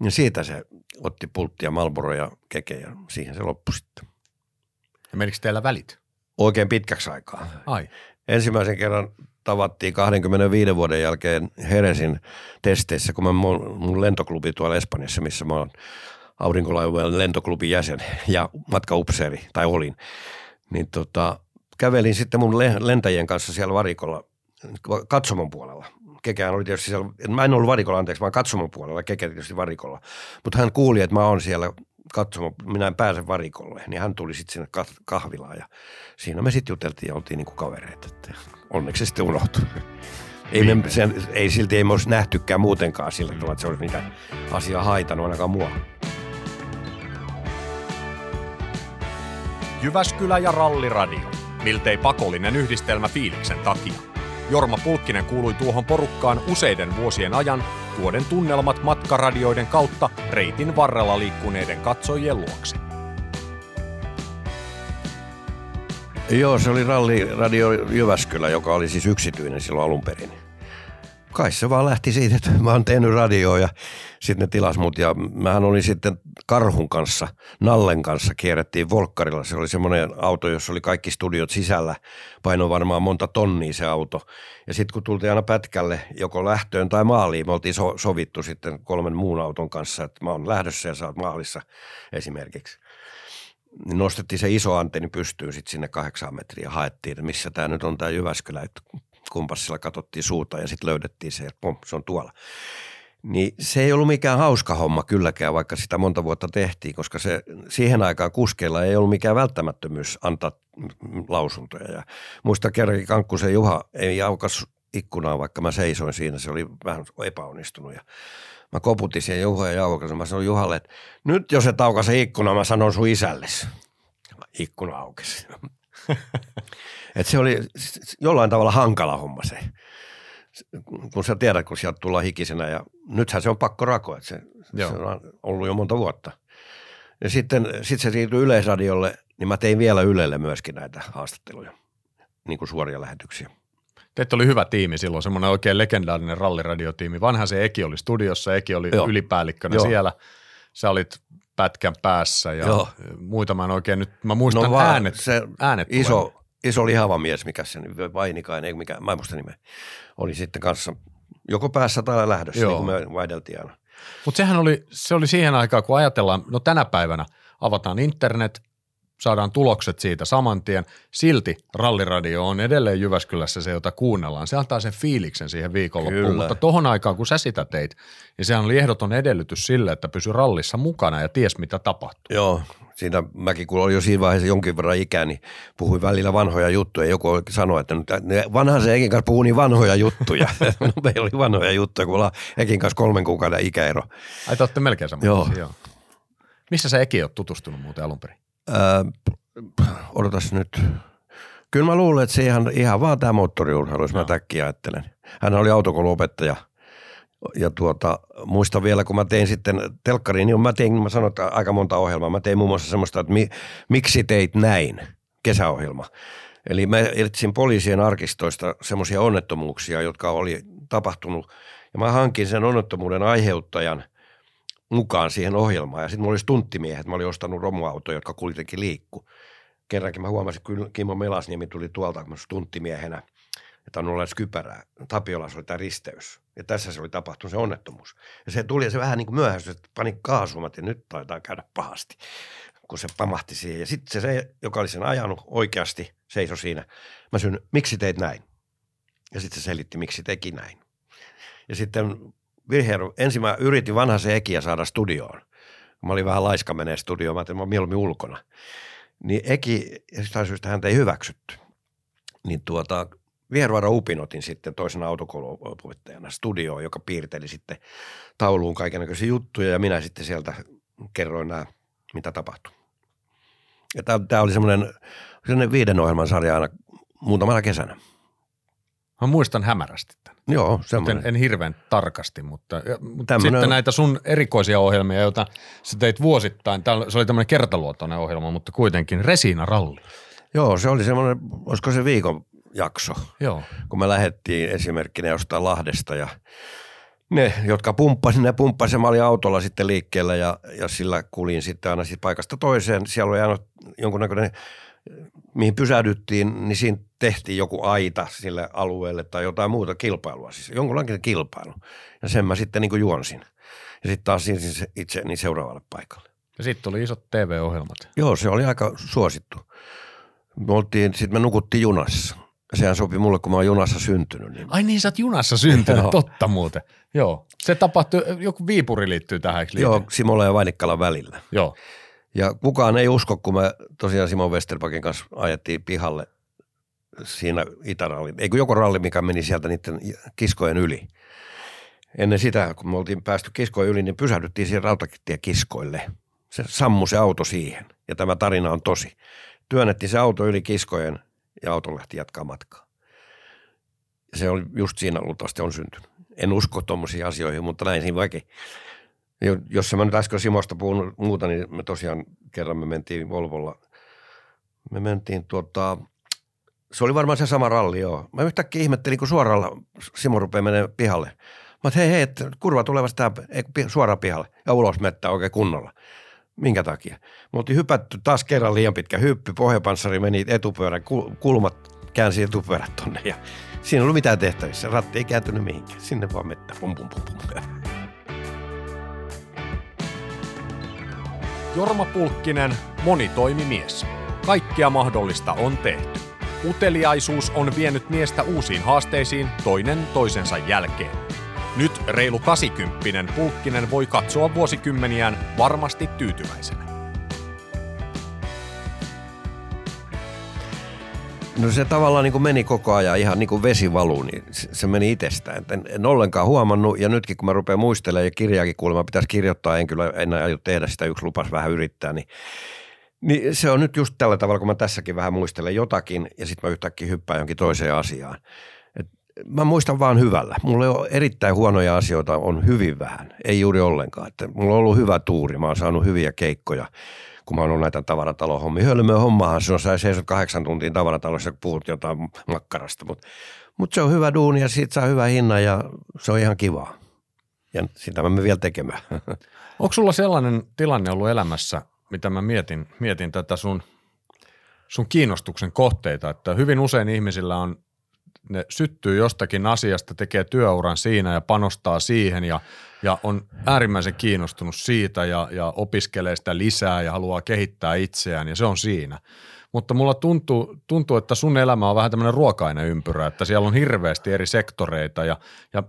Ja siitä se otti pulttia Malboro ja Keke ja siihen se loppui sitten. Ja menikö teillä välit? Oikein pitkäksi aikaa. Ai. Ensimmäisen kerran tavattiin 25 vuoden jälkeen Heresin testeissä, kun mä mun, mun lentoklubi tuolla Espanjassa, missä mä oon aurinkolaivueen lentoklubin jäsen ja matkaupseeri, tai olin, niin tota, kävelin sitten mun lentäjien kanssa siellä varikolla katsomon puolella. Kekään oli tietysti siellä, mä en ollut varikolla, anteeksi, vaan katsomon puolella, Keke tietysti varikolla. Mutta hän kuuli, että mä oon siellä katsomaan, minä en pääse varikolle, niin hän tuli sitten sinne kahvilaan ja siinä me sitten juteltiin ja oltiin niinku kavereita. Että onneksi se sitten unohtui. Ei, me, sen, ei silti ei me olisi nähtykään muutenkaan sillä tavalla, että se olisi mitään asiaa haitanut ainakaan mua. Jyväskylä ja Ralliradio. Miltei pakollinen yhdistelmä fiiliksen takia. Jorma Pulkkinen kuului tuohon porukkaan useiden vuosien ajan tuoden tunnelmat matkaradioiden kautta reitin varrella liikkuneiden katsojien luokse. Joo, se oli Ralli Radio Jyväskylä, joka oli siis yksityinen silloin alun perin kai se vaan lähti siitä, että mä oon tehnyt radioa ja sitten ne tilas mut. Ja mähän olin sitten Karhun kanssa, Nallen kanssa kierrettiin Volkkarilla. Se oli semmoinen auto, jossa oli kaikki studiot sisällä. Paino varmaan monta tonnia se auto. Ja sitten kun tultiin aina pätkälle joko lähtöön tai maaliin, me oltiin so- sovittu sitten kolmen muun auton kanssa, että mä oon lähdössä ja sä oot maalissa esimerkiksi niin nostettiin se iso antenni pystyyn sitten sinne kahdeksan metriä haettiin, että missä tämä nyt on tämä Jyväskylä, että kompassilla katsottiin suuta ja sitten löydettiin se, että pom, se on tuolla. Niin se ei ollut mikään hauska homma kylläkään, vaikka sitä monta vuotta tehtiin, koska se siihen aikaan kuskeilla ei ollut mikään välttämättömyys antaa lausuntoja. Ja muista kerrankin Kankkusen Juha ei aukas ikkunaa, vaikka mä seisoin siinä, se oli vähän epäonnistunut. Ja mä koputin siihen Juha ja aukasin. Mä sanoin Juhalle, että nyt jos et aukaise ikkuna, mä sanon sun isälle. Ikkuna aukesi. *laughs* Et se oli jollain tavalla hankala homma se, kun sä tiedät, kun sieltä tullaan hikisenä ja nythän se on pakko rako, että se, se on ollut jo monta vuotta. Ja sitten sit se siirtyi Yleisradiolle, niin mä tein vielä Ylelle myöskin näitä haastatteluja, niin kuin suoria lähetyksiä. Teitä oli hyvä tiimi silloin, semmoinen oikein legendaarinen ralliradiotiimi. Vanha se Eki oli studiossa, Eki oli Joo. ylipäällikkönä Joo. siellä. Sä olit pätkän päässä ja Joo. muita mä en oikein nyt, mä muistan no äänet, se äänet iso, iso lihava mies, mikä se Vainikainen, ei mikä, mä en muista nimeä, oli sitten kanssa joko päässä tai lähdössä, Joo. niin kuin me vaihdeltiin aina. Mutta sehän oli, se oli siihen aikaan, kun ajatellaan, no tänä päivänä avataan internet, saadaan tulokset siitä saman tien. Silti ralliradio on edelleen Jyväskylässä se, jota kuunnellaan. Se antaa sen fiiliksen siihen viikonloppuun, Kyllä. mutta tohon aikaan, kun sä sitä teit, niin sehän oli ehdoton edellytys sille, että pysy rallissa mukana ja ties mitä tapahtuu. Joo, siinä mäkin kun olin jo siinä vaiheessa jonkin verran ikää, niin puhuin välillä vanhoja juttuja. Joku sanoi, että nyt vanhan se Ekin kanssa puhuu niin vanhoja juttuja. *laughs* *laughs* no, meillä oli vanhoja juttuja, kun ollaan Ekin kanssa kolmen kuukauden ikäero. Ai te olette melkein sama. Joo. Joo. Missä sä Eki oot tutustunut muuten alun perin? Ää, odotas nyt. Kyllä mä luulen, että se ihan, ihan vaan tämä moottoriurheilu, jos mä Joo. täkkiä ajattelen. Hän oli autokouluopettaja ja tuota, muistan vielä, kun mä tein sitten telkkariin, niin mä tein, mä sanoin, että aika monta ohjelmaa. Mä tein muun muassa semmoista, että mi, miksi teit näin, kesäohjelma. Eli mä etsin poliisien arkistoista semmoisia onnettomuuksia, jotka oli tapahtunut. Ja mä hankin sen onnettomuuden aiheuttajan mukaan siihen ohjelmaan. Ja sitten mulla oli stunttimiehet, mä olin ostanut romuautoja, jotka kuitenkin liikku. Kerrankin mä huomasin, että Kimmo Melasniemi tuli tuolta stunttimiehenä, että on ollut kypärää. Tapiolassa oli tämä risteys. Ja tässä se oli tapahtunut se onnettomuus. Ja se tuli ja se vähän niin kuin myöhästyi, että pani kaasumat ja nyt taitaa käydä pahasti, kun se pamahti siihen. Ja sitten se, joka oli sen ajanut oikeasti, seisoi siinä. Mä syn, miksi teit näin? Ja sitten se selitti, miksi teki näin. Ja sitten virheero, ensin mä yritin vanha se Ekiä saada studioon. Mä olin vähän laiska menee studioon, mä ajattelin, mä mieluummin ulkona. Niin Eki, jostain syystä häntä ei hyväksytty. Niin tuota, Vieruara Upin otin sitten toisena autokouluopettajana studioon, joka piirteli sitten tauluun kaikenlaisia juttuja ja minä sitten sieltä kerroin nämä, mitä tapahtui. Ja tämä oli semmoinen, semmoinen viiden ohjelman sarja aina muutamana kesänä. Mä muistan hämärästi tämän. Joo, En, semmoinen. en hirveän tarkasti, mutta, Tämmönen- sitten näitä sun erikoisia ohjelmia, joita sä teit vuosittain. Tää, se oli tämmöinen kertaluotoinen ohjelma, mutta kuitenkin Resina Ralli. Joo, se oli semmoinen, olisiko se viikon jakso, Joo. kun me lähdettiin esimerkkinä jostain Lahdesta ja ne, jotka pumppasi, ne pumppasi. Mä olin autolla sitten liikkeellä ja, ja sillä kulin sitten aina siitä paikasta toiseen. Siellä oli aina jonkunnäköinen, mihin pysähdyttiin, niin siinä tehtiin joku aita sille alueelle tai jotain muuta kilpailua, siis jonkunlainen kilpailu. Ja sen mä sitten niin kuin juonsin. Ja sitten taas siirsin se itse seuraavalle paikalle. Ja sitten tuli isot TV-ohjelmat. Joo, se oli aika suosittu. Me oltiin, sitten me nukuttiin junassa. Sehän sopi mulle, kun mä oon junassa syntynyt. Niin Ai niin, sä oot junassa syntynyt, *laughs* totta muuten. Joo. Se tapahtui, joku Viipuri liittyy tähän, eikö? Joo, Simola ja Vainikkalan välillä. Joo. Ja kukaan ei usko, kun me tosiaan Simon Westerbakin kanssa ajettiin pihalle siinä itäralli. Ei kun joku ralli, mikä meni sieltä niiden kiskojen yli. Ennen sitä, kun me oltiin päästy kiskojen yli, niin pysähdyttiin siihen rautatiekiskoille. Se sammu se auto siihen. Ja tämä tarina on tosi. Työnnettiin se auto yli kiskojen ja auto lähti jatkaa matkaa. Se oli just siinä luultavasti on syntynyt. En usko tuommoisiin asioihin, mutta näin siinä vaikin. Jo- Jos mä nyt äsken Simosta puhunut muuta, niin me tosiaan kerran me mentiin Volvolla. Me mentiin tuota, se oli varmaan se sama ralli, joo. Mä yhtäkkiä ihmettelin, kun suoralla Simo rupeaa menemään pihalle. Mä että hei, hei, että kurva kun pi- suoraan pihalle ja ulos mettää oikein kunnolla. Minkä takia? Me oltiin hypätty taas kerran liian pitkä hyppy, pohjapanssari meni etupyörän, kul- kulmat käänsi etupyörät tonne ja siinä ei ollut mitään tehtävissä. Ratti ei kääntynyt mihinkään. Sinne vaan mettä. Pum, pum, pum, pum. Jorma Pulkkinen, monitoimimies. Kaikkea mahdollista on tehty. Uteliaisuus on vienyt miestä uusiin haasteisiin toinen toisensa jälkeen. Nyt reilu 80 Pulkkinen voi katsoa vuosikymmeniään varmasti tyytyväisenä. No se tavallaan niin kuin meni koko ajan ihan niin kuin vesi valuu, niin se, meni itsestään. En, en ollenkaan huomannut ja nytkin kun mä rupean muistelemaan ja kirjaakin kuulemma pitäisi kirjoittaa, en kyllä enää aio tehdä sitä, yksi lupas vähän yrittää, niin, niin se on nyt just tällä tavalla, kun mä tässäkin vähän muistelen jotakin ja sitten mä yhtäkkiä hyppään jonkin toiseen asiaan. Et mä muistan vaan hyvällä. Mulla on erittäin huonoja asioita, on hyvin vähän, ei juuri ollenkaan. Että mulla on ollut hyvä tuuri, mä oon saanut hyviä keikkoja kun mä oon näitä tavaratalon hommia. Hommahan se on, sä seisot kahdeksan tuntia tavaratalossa, kun puhut jotain makkarasta, mutta mut se on hyvä duuni ja siitä saa hyvä hinnan ja se on ihan kivaa. Ja sitä mä vielä tekemään. *laughs* Onko sulla sellainen tilanne ollut elämässä, mitä mä mietin, mietin tätä sun, sun kiinnostuksen kohteita, että hyvin usein ihmisillä on, ne syttyy jostakin asiasta, tekee työuran siinä ja panostaa siihen ja ja on äärimmäisen kiinnostunut siitä ja, ja opiskelee sitä lisää ja haluaa kehittää itseään ja se on siinä. Mutta mulla tuntuu, tuntuu, että sun elämä on vähän tämmöinen ruokainen ympyrä, että siellä on hirveästi eri sektoreita ja, ja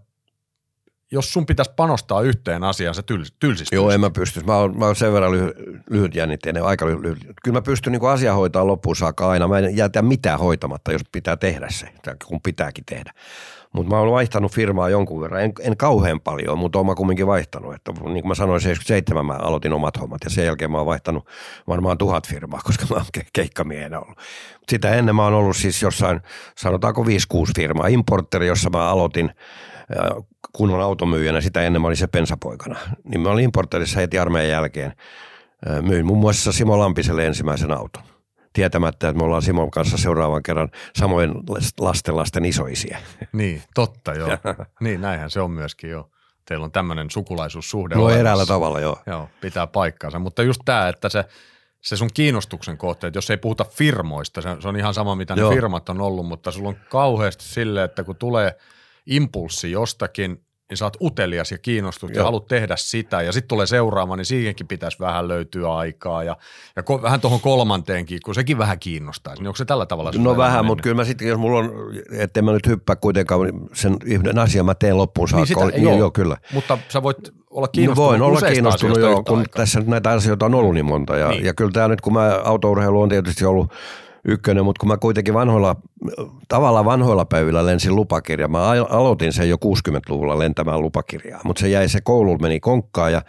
jos sun pitäisi panostaa yhteen asiaan, se tyls, tylsistyy. Joo, en mä pysty. Mä oon, mä oon sen verran lyhy, lyhyt jännitteinen, aika lyhyt. Kyllä mä pystyn niin asia hoitaa loppuun saakka aina. Mä en jätä mitään hoitamatta, jos pitää tehdä se, kun pitääkin tehdä. Mutta mä oon vaihtanut firmaa jonkun verran, en, en kauhean paljon, mutta oon mä kumminkin vaihtanut. Että niin kuin mä sanoin, 77 mä aloitin omat hommat ja sen jälkeen mä oon vaihtanut varmaan tuhat firmaa, *laughs* koska mä oon ke- keikkamiehenä ollut. Sitä ennen mä oon ollut siis jossain, sanotaanko 5-6 firmaa. Importeri, jossa mä aloitin kunnon automyyjänä, sitä ennen mä olin se pensapoikana. Niin mä olin importerissa heti armeijan jälkeen. Myin muun muassa Simo Lampiselle ensimmäisen auton tietämättä, että me ollaan Simon kanssa seuraavan kerran samoin lasten lasten isoisiä. *laughs* Niin, totta joo. niin, näinhän se on myöskin jo. Teillä on tämmöinen sukulaisuussuhde. No eräällä tavalla joo. Joo, pitää paikkaansa. Mutta just tämä, että se, se sun kiinnostuksen kohteet, jos ei puhuta firmoista, se, se on ihan sama mitä joo. ne firmat on ollut, mutta sulla on kauheasti silleen, että kun tulee impulssi jostakin – niin sä oot utelias ja kiinnostut Joo. ja haluat tehdä sitä ja sitten tulee seuraama, niin siihenkin pitäisi vähän löytyä aikaa ja, ja ko, vähän tuohon kolmanteenkin, kun sekin vähän kiinnostaa. Niin onko se tällä tavalla? No vähän, mutta kyllä mä sitten, jos mulla on, ettei mä nyt hyppää kuitenkaan sen yhden asian mä teen loppuun saakka. Niin, sitä, niin joo, joo, kyllä. Mutta sä voit olla kiinnostunut no voin olla kiinnostunut, joo, kun aikaa. tässä nyt näitä asioita on ollut niin monta. Ja, niin. ja kyllä tämä nyt, kun mä autourheilu on tietysti ollut ykkönen, mutta kun mä kuitenkin vanhoilla, tavallaan vanhoilla päivillä lensin lupakirja. Mä aloitin sen jo 60-luvulla lentämään lupakirjaa, mutta se jäi se koulu meni konkkaan ja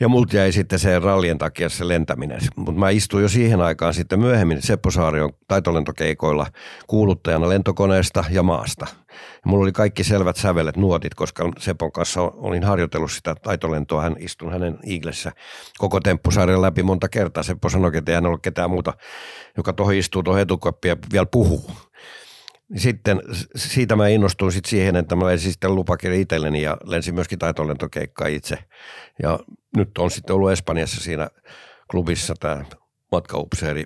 ja multa jäi sitten se rallien takia se lentäminen. Mutta mä istuin jo siihen aikaan sitten myöhemmin Seppo Saarion taitolentokeikoilla kuuluttajana lentokoneesta ja maasta. Ja mulla oli kaikki selvät sävelet, nuotit, koska Sepon kanssa olin harjoitellut sitä taitolentoa. Hän istui hänen Iiglessä koko temppusarjan läpi monta kertaa. Seppo sanoi, että ei hän ole ketään muuta, joka tuohon istuu tuohon etukoppiin ja vielä puhuu. Sitten siitä mä innostuin sit siihen, että mä lensin sitten lupakirja itselleni ja lensin myöskin taitolentokeikkaa itse. Ja nyt on sitten ollut Espanjassa siinä klubissa tämä matkaupseeri.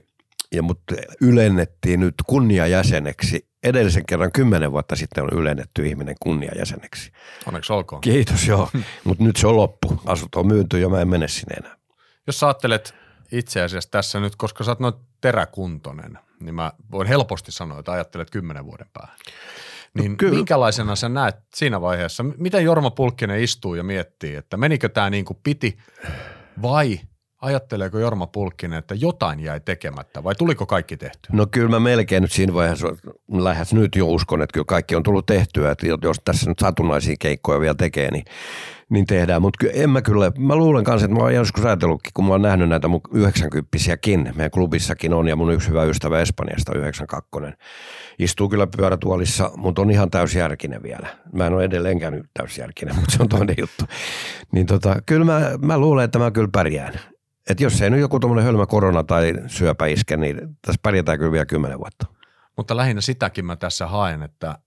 Ja mut ylennettiin nyt kunniajäseneksi. Edellisen kerran kymmenen vuotta sitten on ylennetty ihminen kunniajäseneksi. Onneksi olkoon. Kiitos, joo. *laughs* Mutta nyt se on loppu. Asut on myyty ja mä en mene sinne enää. Jos sä ajattelet itse asiassa tässä nyt, koska sä oot noin teräkuntoinen, niin mä voin helposti sanoa, että ajattelet kymmenen vuoden päähän. No niin no, minkälaisena sä näet siinä vaiheessa, miten Jorma Pulkkinen istuu ja miettii, että menikö tämä niin kuin piti vai ajatteleeko Jorma Pulkkinen, että jotain jäi tekemättä vai tuliko kaikki tehtyä? No kyllä mä melkein nyt siinä vaiheessa lähes nyt jo uskon, että kyllä kaikki on tullut tehtyä, että jos tässä nyt satunnaisia keikkoja vielä tekee, niin niin tehdään. Mutta en mä kyllä, mä luulen kanssa, että mä oon joskus ajatellutkin, kun mä oon nähnyt näitä mun 90 meidän klubissakin on, ja mun yksi hyvä ystävä Espanjasta, 92 istuu kyllä pyörätuolissa, mutta on ihan täysjärkinen vielä. Mä en ole edelleenkään täysjärkinen, mutta se on toinen juttu. Niin tota, kyllä mä, mä luulen, että mä kyllä pärjään. Että jos ei nyt joku tuommoinen hölmä korona tai syöpä iske, niin tässä pärjätään kyllä vielä kymmenen vuotta. Mutta lähinnä sitäkin mä tässä haen, että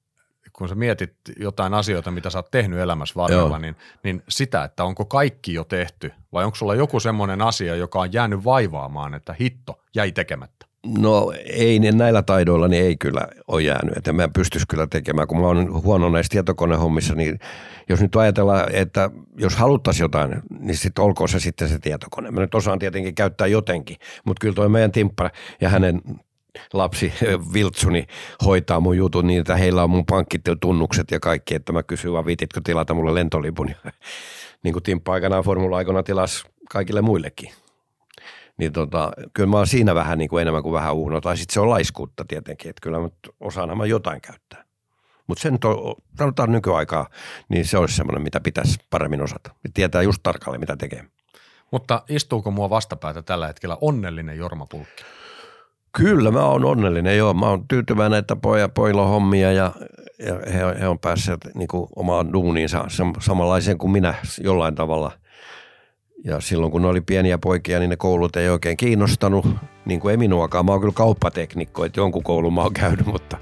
kun sä mietit jotain asioita, mitä sä oot tehnyt elämässä varrella, niin, niin sitä, että onko kaikki jo tehty vai onko sulla joku semmoinen asia, joka on jäänyt vaivaamaan, että hitto jäi tekemättä? No ei, niin näillä taidoilla niin ei kyllä ole jäänyt, että mä pystyisi kyllä tekemään, kun mä oon huono näissä tietokonehommissa, niin jos nyt ajatellaan, että jos haluttaisiin jotain, niin sitten olkoon se sitten se tietokone. Mä nyt osaan tietenkin käyttää jotenkin, mutta kyllä toi meidän timppa ja hänen lapsi Viltsuni hoitaa mun jutun niin, että heillä on mun pankkitunnukset ja kaikki, että mä kysyn vaan viititkö tilata mulle lentolipun. *laughs* niin kuin Timppa aikanaan formula-aikana tilas kaikille muillekin. Niin tota, kyllä mä oon siinä vähän niin kuin enemmän kuin vähän uhno. Tai sitten se on laiskuutta tietenkin, että kyllä mä osaan mä jotain käyttää. Mutta sen to, sanotaan nykyaikaa, niin se olisi semmoinen, mitä pitäisi paremmin osata. Tietää just tarkalleen, mitä tekee. Mutta istuuko mua vastapäätä tällä hetkellä onnellinen Jorma Pulkki? Kyllä, mä oon onnellinen, joo. Mä oon tyytyväinen, että poja, pojilla on hommia ja, ja he, he on päässeet niin kuin omaan duuniinsa samanlaiseen kuin minä jollain tavalla. Ja silloin kun ne oli pieniä poikia, niin ne koulut ei oikein kiinnostanut, niin kuin ei minuakaan. Mä oon kyllä kauppateknikko, että jonkun koulun mä oon käynyt, mutta,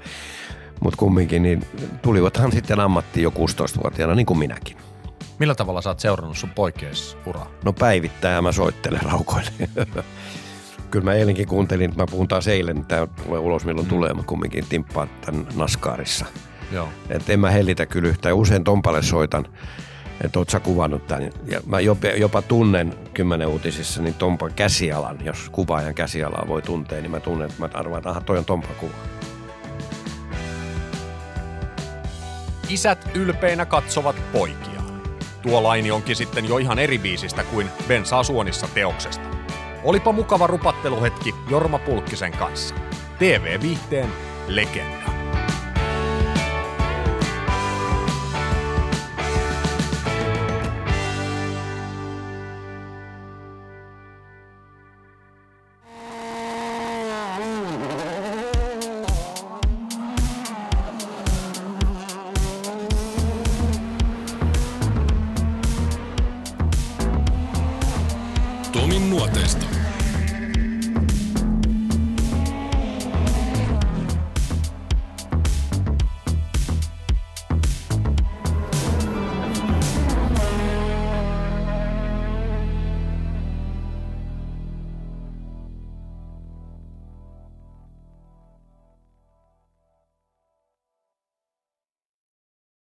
mutta kumminkin niin tulivathan sitten ammattiin jo 16-vuotiaana, niin kuin minäkin. Millä tavalla sä oot seurannut sun poikkeusuraa? No päivittäin mä soittelen raukoille. *laughs* Kyllä mä eilenkin kuuntelin, mä puhun taas eilen, tämä tulee ulos milloin mm. tulee, mutta kumminkin timppaan tämän Naskaarissa. Joo. Et en mä hellitä kyllä yhtään. Usein Tompalle soitan että oot sä kuvannut tämän. Ja mä jopa, jopa tunnen kymmenen uutisissa niin Tompa käsialan, jos kuvaajan käsialaa voi tuntea, niin mä tunnen, että mä arvaan, että aha, toi on Tompa kuva. Isät ylpeinä katsovat poikiaan. Tuo laini onkin sitten jo ihan eri biisistä kuin Bensaa suonissa teoksesta. Olipa mukava rupatteluhetki Jorma Pulkkisen kanssa. TV-viihteen legenda.